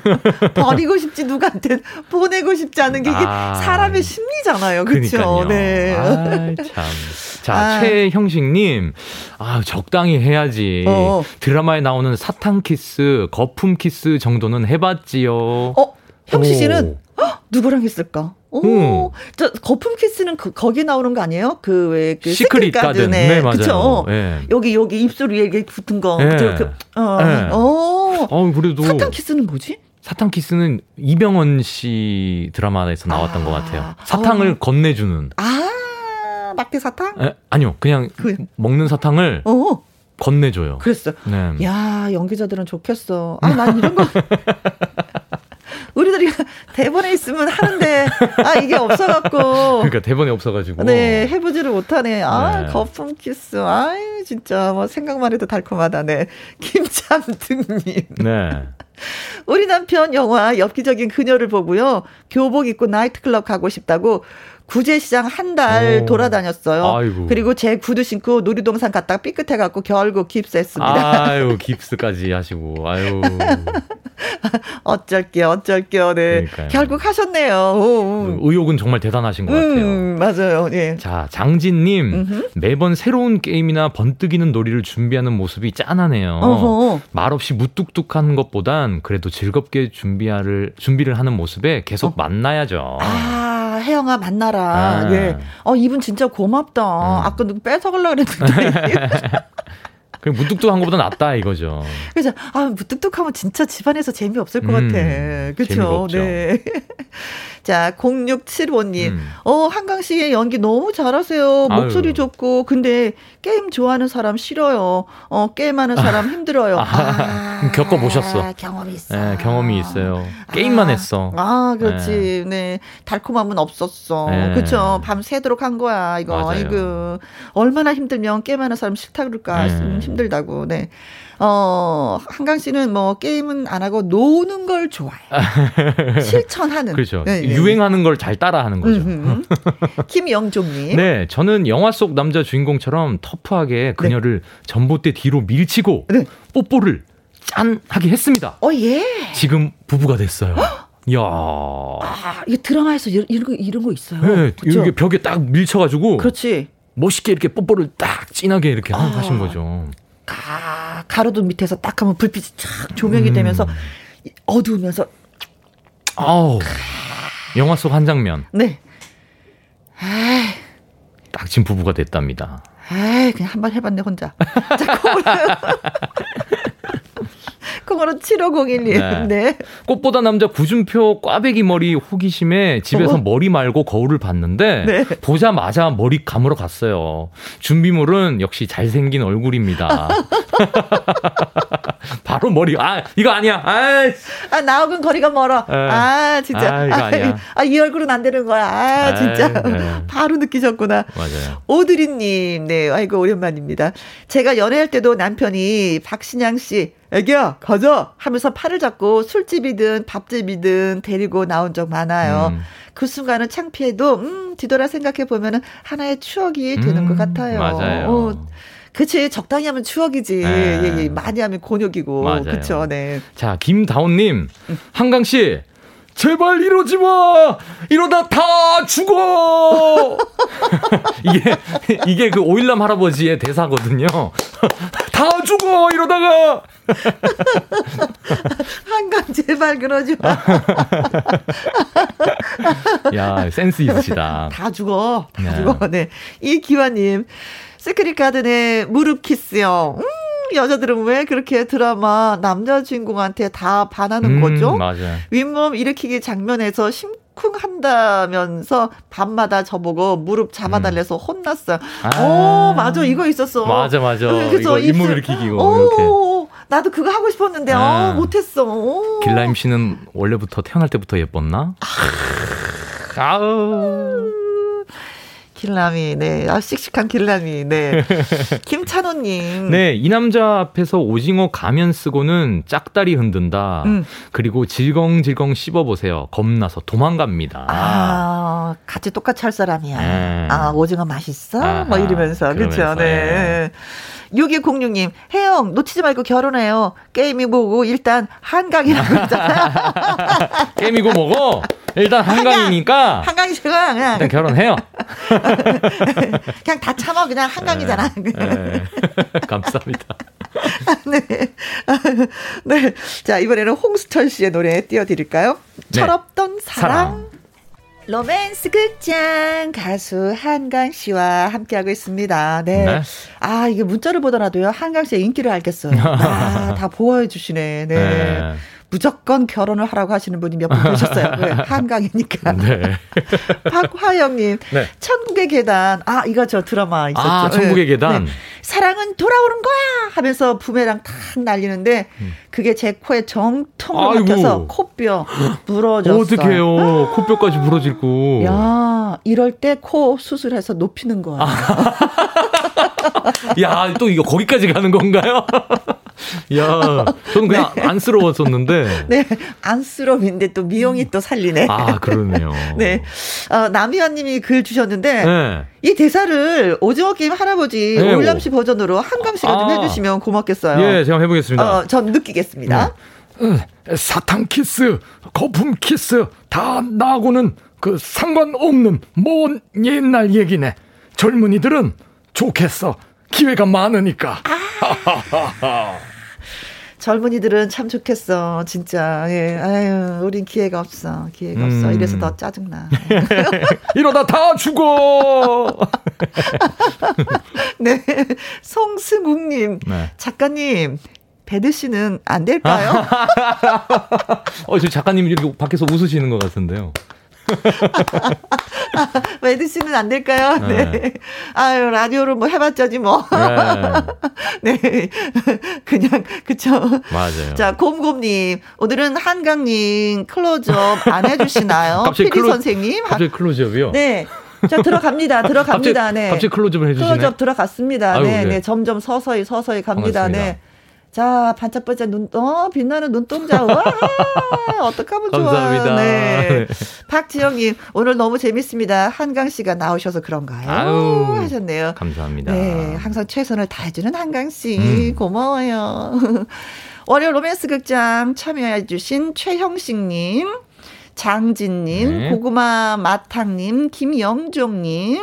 버리고 싶지 누구한테 보내고 싶지 않은 게 이게 아. 사람의 심리잖아요. 그렇죠? 그러니까요. 네. 아이, 참. 자, 아. 최형식님, 아, 적당히 해야지. 어. 드라마에 나오는 사탕 키스, 거품 키스 정도는 해봤지요. 어, 형씨 씨는 헉, *gasps* 누구랑 했을까? 오, 음. 저 거품 키스는 그, 거기 나오는 거 아니에요? 그왜그 시크릿 가든. 네, 맞아요. 그쵸? 예. 여기 여기 입술 위에 이렇게 붙은 거. 네. 그죠? 그, 어, 네. 어. 어, 그래도. 사탕 키스는 뭐지? 사탕 키스는 이병헌 씨 드라마에서 나왔던 아. 것 같아요. 사탕을 어. 건네주는. 아, 막대 사탕? 에, 아니요, 그냥 그- 먹는 사탕을 어, 건네줘요. 그랬어. 네. 야, 연기자들은 좋겠어. 아, 난 이런 거. *laughs* 우리들이 *laughs* 대본에 있으면 하는데, 아, 이게 없어갖고. 그러니까 대본에 없어가지고. 네, 해보지를 못하네. 아, 네. 거품 키스. 아유, 진짜, 뭐, 생각만 해도 달콤하다. 네. *laughs* 김참등님. 네. *laughs* 우리 남편 영화 엽기적인 그녀를 보고요. 교복 입고 나이트클럽 가고 싶다고 구제시장 한달 오. 돌아다녔어요. 아이고. 그리고 제 구두 신고 놀이동산 갔다가 삐끗해갖고 결국 깁스했습니다. 아유, 깁스까지 하시고, 아유. *laughs* 어쩔게요, 어쩔게요. 네. 그러니까요. 결국 하셨네요. 오, 의욕은 정말 대단하신 것 같아요. 음, 맞아요. 예. 자, 장진님. 음흠. 매번 새로운 게임이나 번뜩이는 놀이를 준비하는 모습이 짠하네요. 어허. 말없이 무뚝뚝한 것보단 그래도 즐겁게 준비를, 준비를 하는 모습에 계속 어. 만나야죠. 아, 혜영아 만나라. 아. 예. 어, 이분 진짜 고맙다. 음. 아까 누구 뺏어가려고 그랬는데. *laughs* 그 무뚝뚝한 것보다 낫다 이거죠. 그래서 아 무뚝뚝하면 진짜 집안에서 재미없을 것 음, 같아. 재미가 그렇죠. 네. 자, 0675님. 음. 어, 한강 씨의 연기 너무 잘하세요. 목소리 아유. 좋고. 근데 게임 좋아하는 사람 싫어요. 어, 게임하는 사람 힘들어요. *laughs* 아, 겪어보셨어. 경험이 있어. 네, 경험이 있어요. 게임만 아, 했어. 아, 그렇지. 네. 달콤함은 없었어. 네. 그쵸. 밤 새도록 한 거야, 이거. 맞아요. 이거. 얼마나 힘들면 게임하는 사람 싫다 그럴까. 네. 음, 힘들다고. 네. 어, 한강 씨는 뭐 게임은 안 하고 노는 걸 좋아해. *laughs* 실천하는. 그렇죠. 네, 네. 유행하는 걸 잘 따라하는 거죠. 음흠. *laughs* 김영종님. 네, 저는 영화 속 남자 주인공처럼 터프하게 그녀를 전봇대 뒤로 밀치고 네. 뽀뽀를 짠하게 했습니다. 어, 예. 지금 부부가 됐어요. 이야. 아, 이게 드라마에서 이런, 이런 거, 이런 거 있어요. 네? 이렇게 벽에 딱 밀쳐 가지고 그렇지. 멋있게 이렇게 뽀뽀를 딱 진하게 이렇게 하- 아. 하신 거죠. 가, 가로등 밑에서 딱 하면 불빛이 쫙 조명이 음. 되면서 이- 어두우면서, 아우. 영화 속 한 장면. 네. 아이, 딱 지금 부부가 됐답니다. 아이, 그냥 한 번 해봤네, 혼자. *laughs* 자, 콩으로. 콩으로 7501님. 네. 네. 꽃보다 남자 구준표 꽈배기 머리 호기심에 집에서 어. 머리 말고 거울을 봤는데 네. 보자마자 머리 감으러 갔어요. 준비물은 역시 잘생긴 얼굴입니다. *laughs* 바로 머리 아 이거 아니야. 아 아, 나하고는 거리가 멀어. 예. 아, 진짜. 아, 이거 아니야. 아, 이 얼굴은 안 되는 거야. 아, 진짜. 아이, 네. 바로 느끼셨구나. 맞아요. 오드리님, 네, 아이고, 오랜만입니다. 제가 연애할 때도 남편이 박신양 씨, 애기야, 가자! 하면서 팔을 잡고 술집이든 밥집이든 데리고 나온 적 많아요. 음. 그 순간은 창피해도, 음, 뒤돌아 생각해 보면 하나의 추억이 되는 음, 것 같아요. 맞아요. 어, 그치, 적당히 하면 추억이지. 네. 예, 예, 많이 하면 곤욕이고. 맞아요. 그쵸, 네. 자, 김다운님, 한강 씨, 제발 이러지 마! 이러다 다 죽어! *laughs* 이게, 이게 그 오일남 할아버지의 대사거든요. 다 죽어! 이러다가! *laughs* 한강 제발 그러지 마. *laughs* 야, 센스 있으시다. 다 죽어. 다 네. 죽어. 네. 이기환님. 시크릿 가든의 무릎 키스요. 음, 여자들은 왜 그렇게 드라마 남자 주인공한테 다 반하는 거죠? 음, 맞아요. 윗몸 일으키기 장면에서 심 쿵 한다면서 밤마다 저보고 무릎 잡아달래서 혼났어요. 아. 오, 맞아. 이거 있었어. 맞아, 맞아. 그래서 이거 잇몸 입술- 일으키기고, 오, 나도 그거 하고 싶었는데, 아. 어, 못했어. 오. 길라임 씨는 원래부터 태어날 때부터 예뻤나? 아우. 길라미, 네. 아, 씩씩한 길라미, 네. *laughs* 김찬호님. 네, 이 남자 앞에서 오징어 가면 쓰고는 짝다리 흔든다. 음. 그리고 질겅질겅 씹어보세요. 겁나서 도망갑니다. 아, 같이 똑같이 할 사람이야. 네. 아, 오징어 맛있어? 아하, 뭐 이러면서. 그렇죠. 그러면서, 네. 6206님, 혜영, 놓치지 말고 결혼해요. 게임이 뭐고, 일단, 한강이라고 했잖아. 깨미고 먹어. 일단 한강이니까 한강 이 최고야, 그냥. 일단 결혼해요. *laughs* 그냥 다 참아, 그냥 한강이잖아. 네. *laughs* 감사합니다. *laughs* 네. 네. 자, 이번에는 홍수철 씨의 노래 띄워드릴까요? 네. 철없던 사랑. 사랑. 로맨스 극장 가수 한강 씨와 함께하고 있습니다. 네. 네. 아, 이게 문자를 보더라도요, 한강 씨의 인기를 알겠어요. *laughs* 아, 다 보호해 주시네. 네. 네. 무조건 결혼을 하라고 하시는 분이 몇 분 *laughs* 계셨어요. 왜? 한강이니까. *laughs* 네. *laughs* 박화영님, 네. 천국의 계단. 아, 이거 저 드라마 있었죠. 아, 천국의 네. 계단. 네. 사랑은 돌아오는 거야! 하면서 부메랑 탁 날리는데, 그게 제 코에 정통으로 음. 아이고. 박혀서 코뼈 *gasps* 부러졌어요. 어떡해요. *gasps* 코뼈까지 부러질고. 야, 이럴 때 코 수술해서 높이는 거야. 아. *laughs* 야, 또 이거 거기까지 가는 건가요? *laughs* 야, 저는 그냥 안쓰러웠었는데. 네, 안쓰러움인데 또 미용이 또 살리네. 아, 그러네요. *laughs* 네. 어, 남희원 님이 글 주셨는데, 네. 이 대사를 오징어 게임 할아버지 네, 올람 씨 버전으로 한강 씨가 좀 아. 해주시면 고맙겠어요. 예, 제가 해보겠습니다. 어, 전 느끼겠습니다. 사탕 키스, 거품 키스 다 나하고는 그 상관없는 먼 옛날 얘기네. 젊은이들은 좋겠어. 기회가 많으니까. *laughs* 젊은이들은 참 좋겠어, 진짜. 예, 아유, 우린 기회가 없어, 기회가 없어. 음. 이래서 더 짜증나. *laughs* 이러다 다 죽어. *laughs* 네. 송승욱님, 네. 작가님, 베드신은 안 될까요? 어, 저 작가님이 이렇게 밖에서 웃으시는 것 같은데요. *laughs* 베드신은 안 될까요? 네. 네. 아유, 라디오를 뭐 해봤자지 뭐. 네. *laughs* 네. 그냥, 그쵸. 맞아요. 자, 곰곰님, 오늘은 한강님 클로즈업 안 해주시나요? *laughs* 피디 클로- 선생님? 갑자기 클로즈업이요? 네. 자, 들어갑니다. 들어갑니다. 갑자기, 네. 갑자기 클로즈업을 해주시네. 클로즈업 들어갔습니다. 아이고, 네, 네. 네. 점점 서서히 서서히 갑니다. 반갑습니다. 네. 자, 반짝반짝 눈, 어, 빛나는 눈동자. 와, 어떡하면 좋아. 감사합니다. 네. 네. 박지영님, 오늘 너무 재밌습니다. 한강 씨가 나오셔서 그런가요? 아유. 하셨네요. 감사합니다. 네, 항상 최선을 다해주는 한강 씨 음. 고마워요. *laughs* 월요 로맨스 극장 참여해주신 최형식님, 장진님, 네. 고구마 마탕님, 김영종님,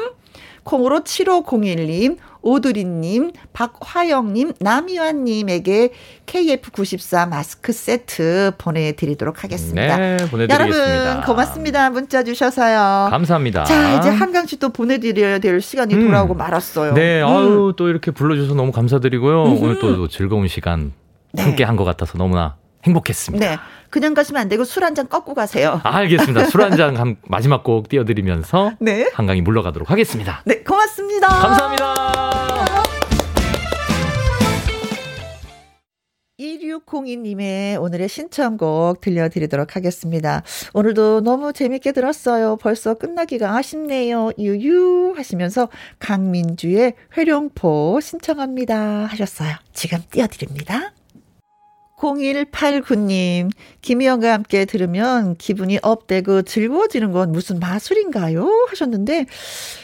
콩으로 7501님, 오두리님, 박화영님, 남희환님에게 KF94 마스크 세트 보내드리도록 하겠습니다. 네, 보내드리겠습니다. 여러분 고맙습니다. 문자 주셔서요. 감사합니다. 자, 이제 한강 씨 또 보내드려야 될 시간이 음. 돌아오고 말았어요. 네, 음. 아유 또 이렇게 불러주셔서 너무 감사드리고요. 음. 오늘 또 즐거운 시간 네. 함께 한 것 같아서 너무나 행복했습니다. 네. 그냥 가시면 안 되고 술 한 잔 꺾고 가세요. 아, 알겠습니다. 술 한 잔 *laughs* 마지막 곡 띄워드리면서 네. 한강이 물러가도록 하겠습니다. 네, 고맙습니다. 감사합니다. 2602님의 오늘의 신청곡 들려드리도록 하겠습니다. 오늘도 너무 재밌게 들었어요. 벌써 끝나기가 아쉽네요. 유유 하시면서 강민주의 회룡포 신청합니다 하셨어요. 지금 띄워드립니다. 0189님, 김희영과 함께 들으면 기분이 업되고 즐거워지는 건 무슨 마술인가요? 하셨는데,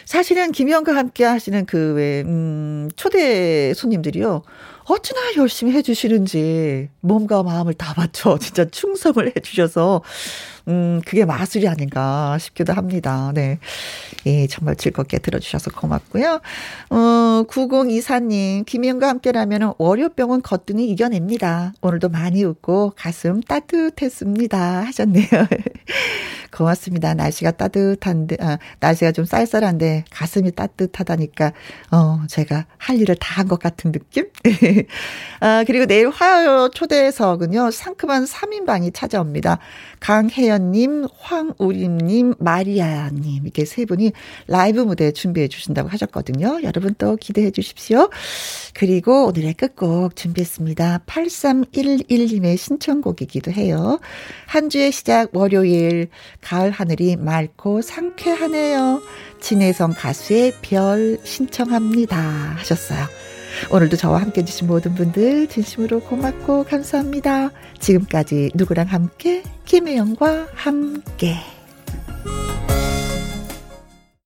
사실은 김희영과 함께 하시는 그, 왜, 음, 초대 손님들이요. 어찌나 열심히 해주시는지 몸과 마음을 다 바쳐 진짜 충성을 해주셔서 음 그게 마술이 아닌가 싶기도 합니다. 네, 예 정말 즐겁게 들어주셔서 고맙고요. 어 9024님 김희영과 함께라면 월요병은 거뜬히 이겨냅니다. 오늘도 많이 웃고 가슴 따뜻했습니다 하셨네요. *laughs* 고맙습니다. 날씨가 따뜻한데, 아, 날씨가 좀 쌀쌀한데 가슴이 따뜻하다니까, 어, 제가 할 일을 다 한 것 같은 느낌? *laughs* 아, 그리고 내일 화요 초대석은요, 상큼한 3인방이 찾아옵니다. 강혜연님, 황우림님, 마리아님, 이렇게 세 분이 라이브 무대 준비해 주신다고 하셨거든요. 여러분 또 기대해 주십시오. 그리고 오늘의 끝곡 준비했습니다. 8311님의 신청곡이기도 해요. 한 주의 시작 월요일 가을 하늘이 맑고 상쾌하네요. 진혜성 가수의 별 신청합니다. 하셨어요. 오늘도 저와 함께 해주신 모든 분들 진심으로 고맙고 감사합니다. 지금까지 누구랑 함께 김혜영과 함께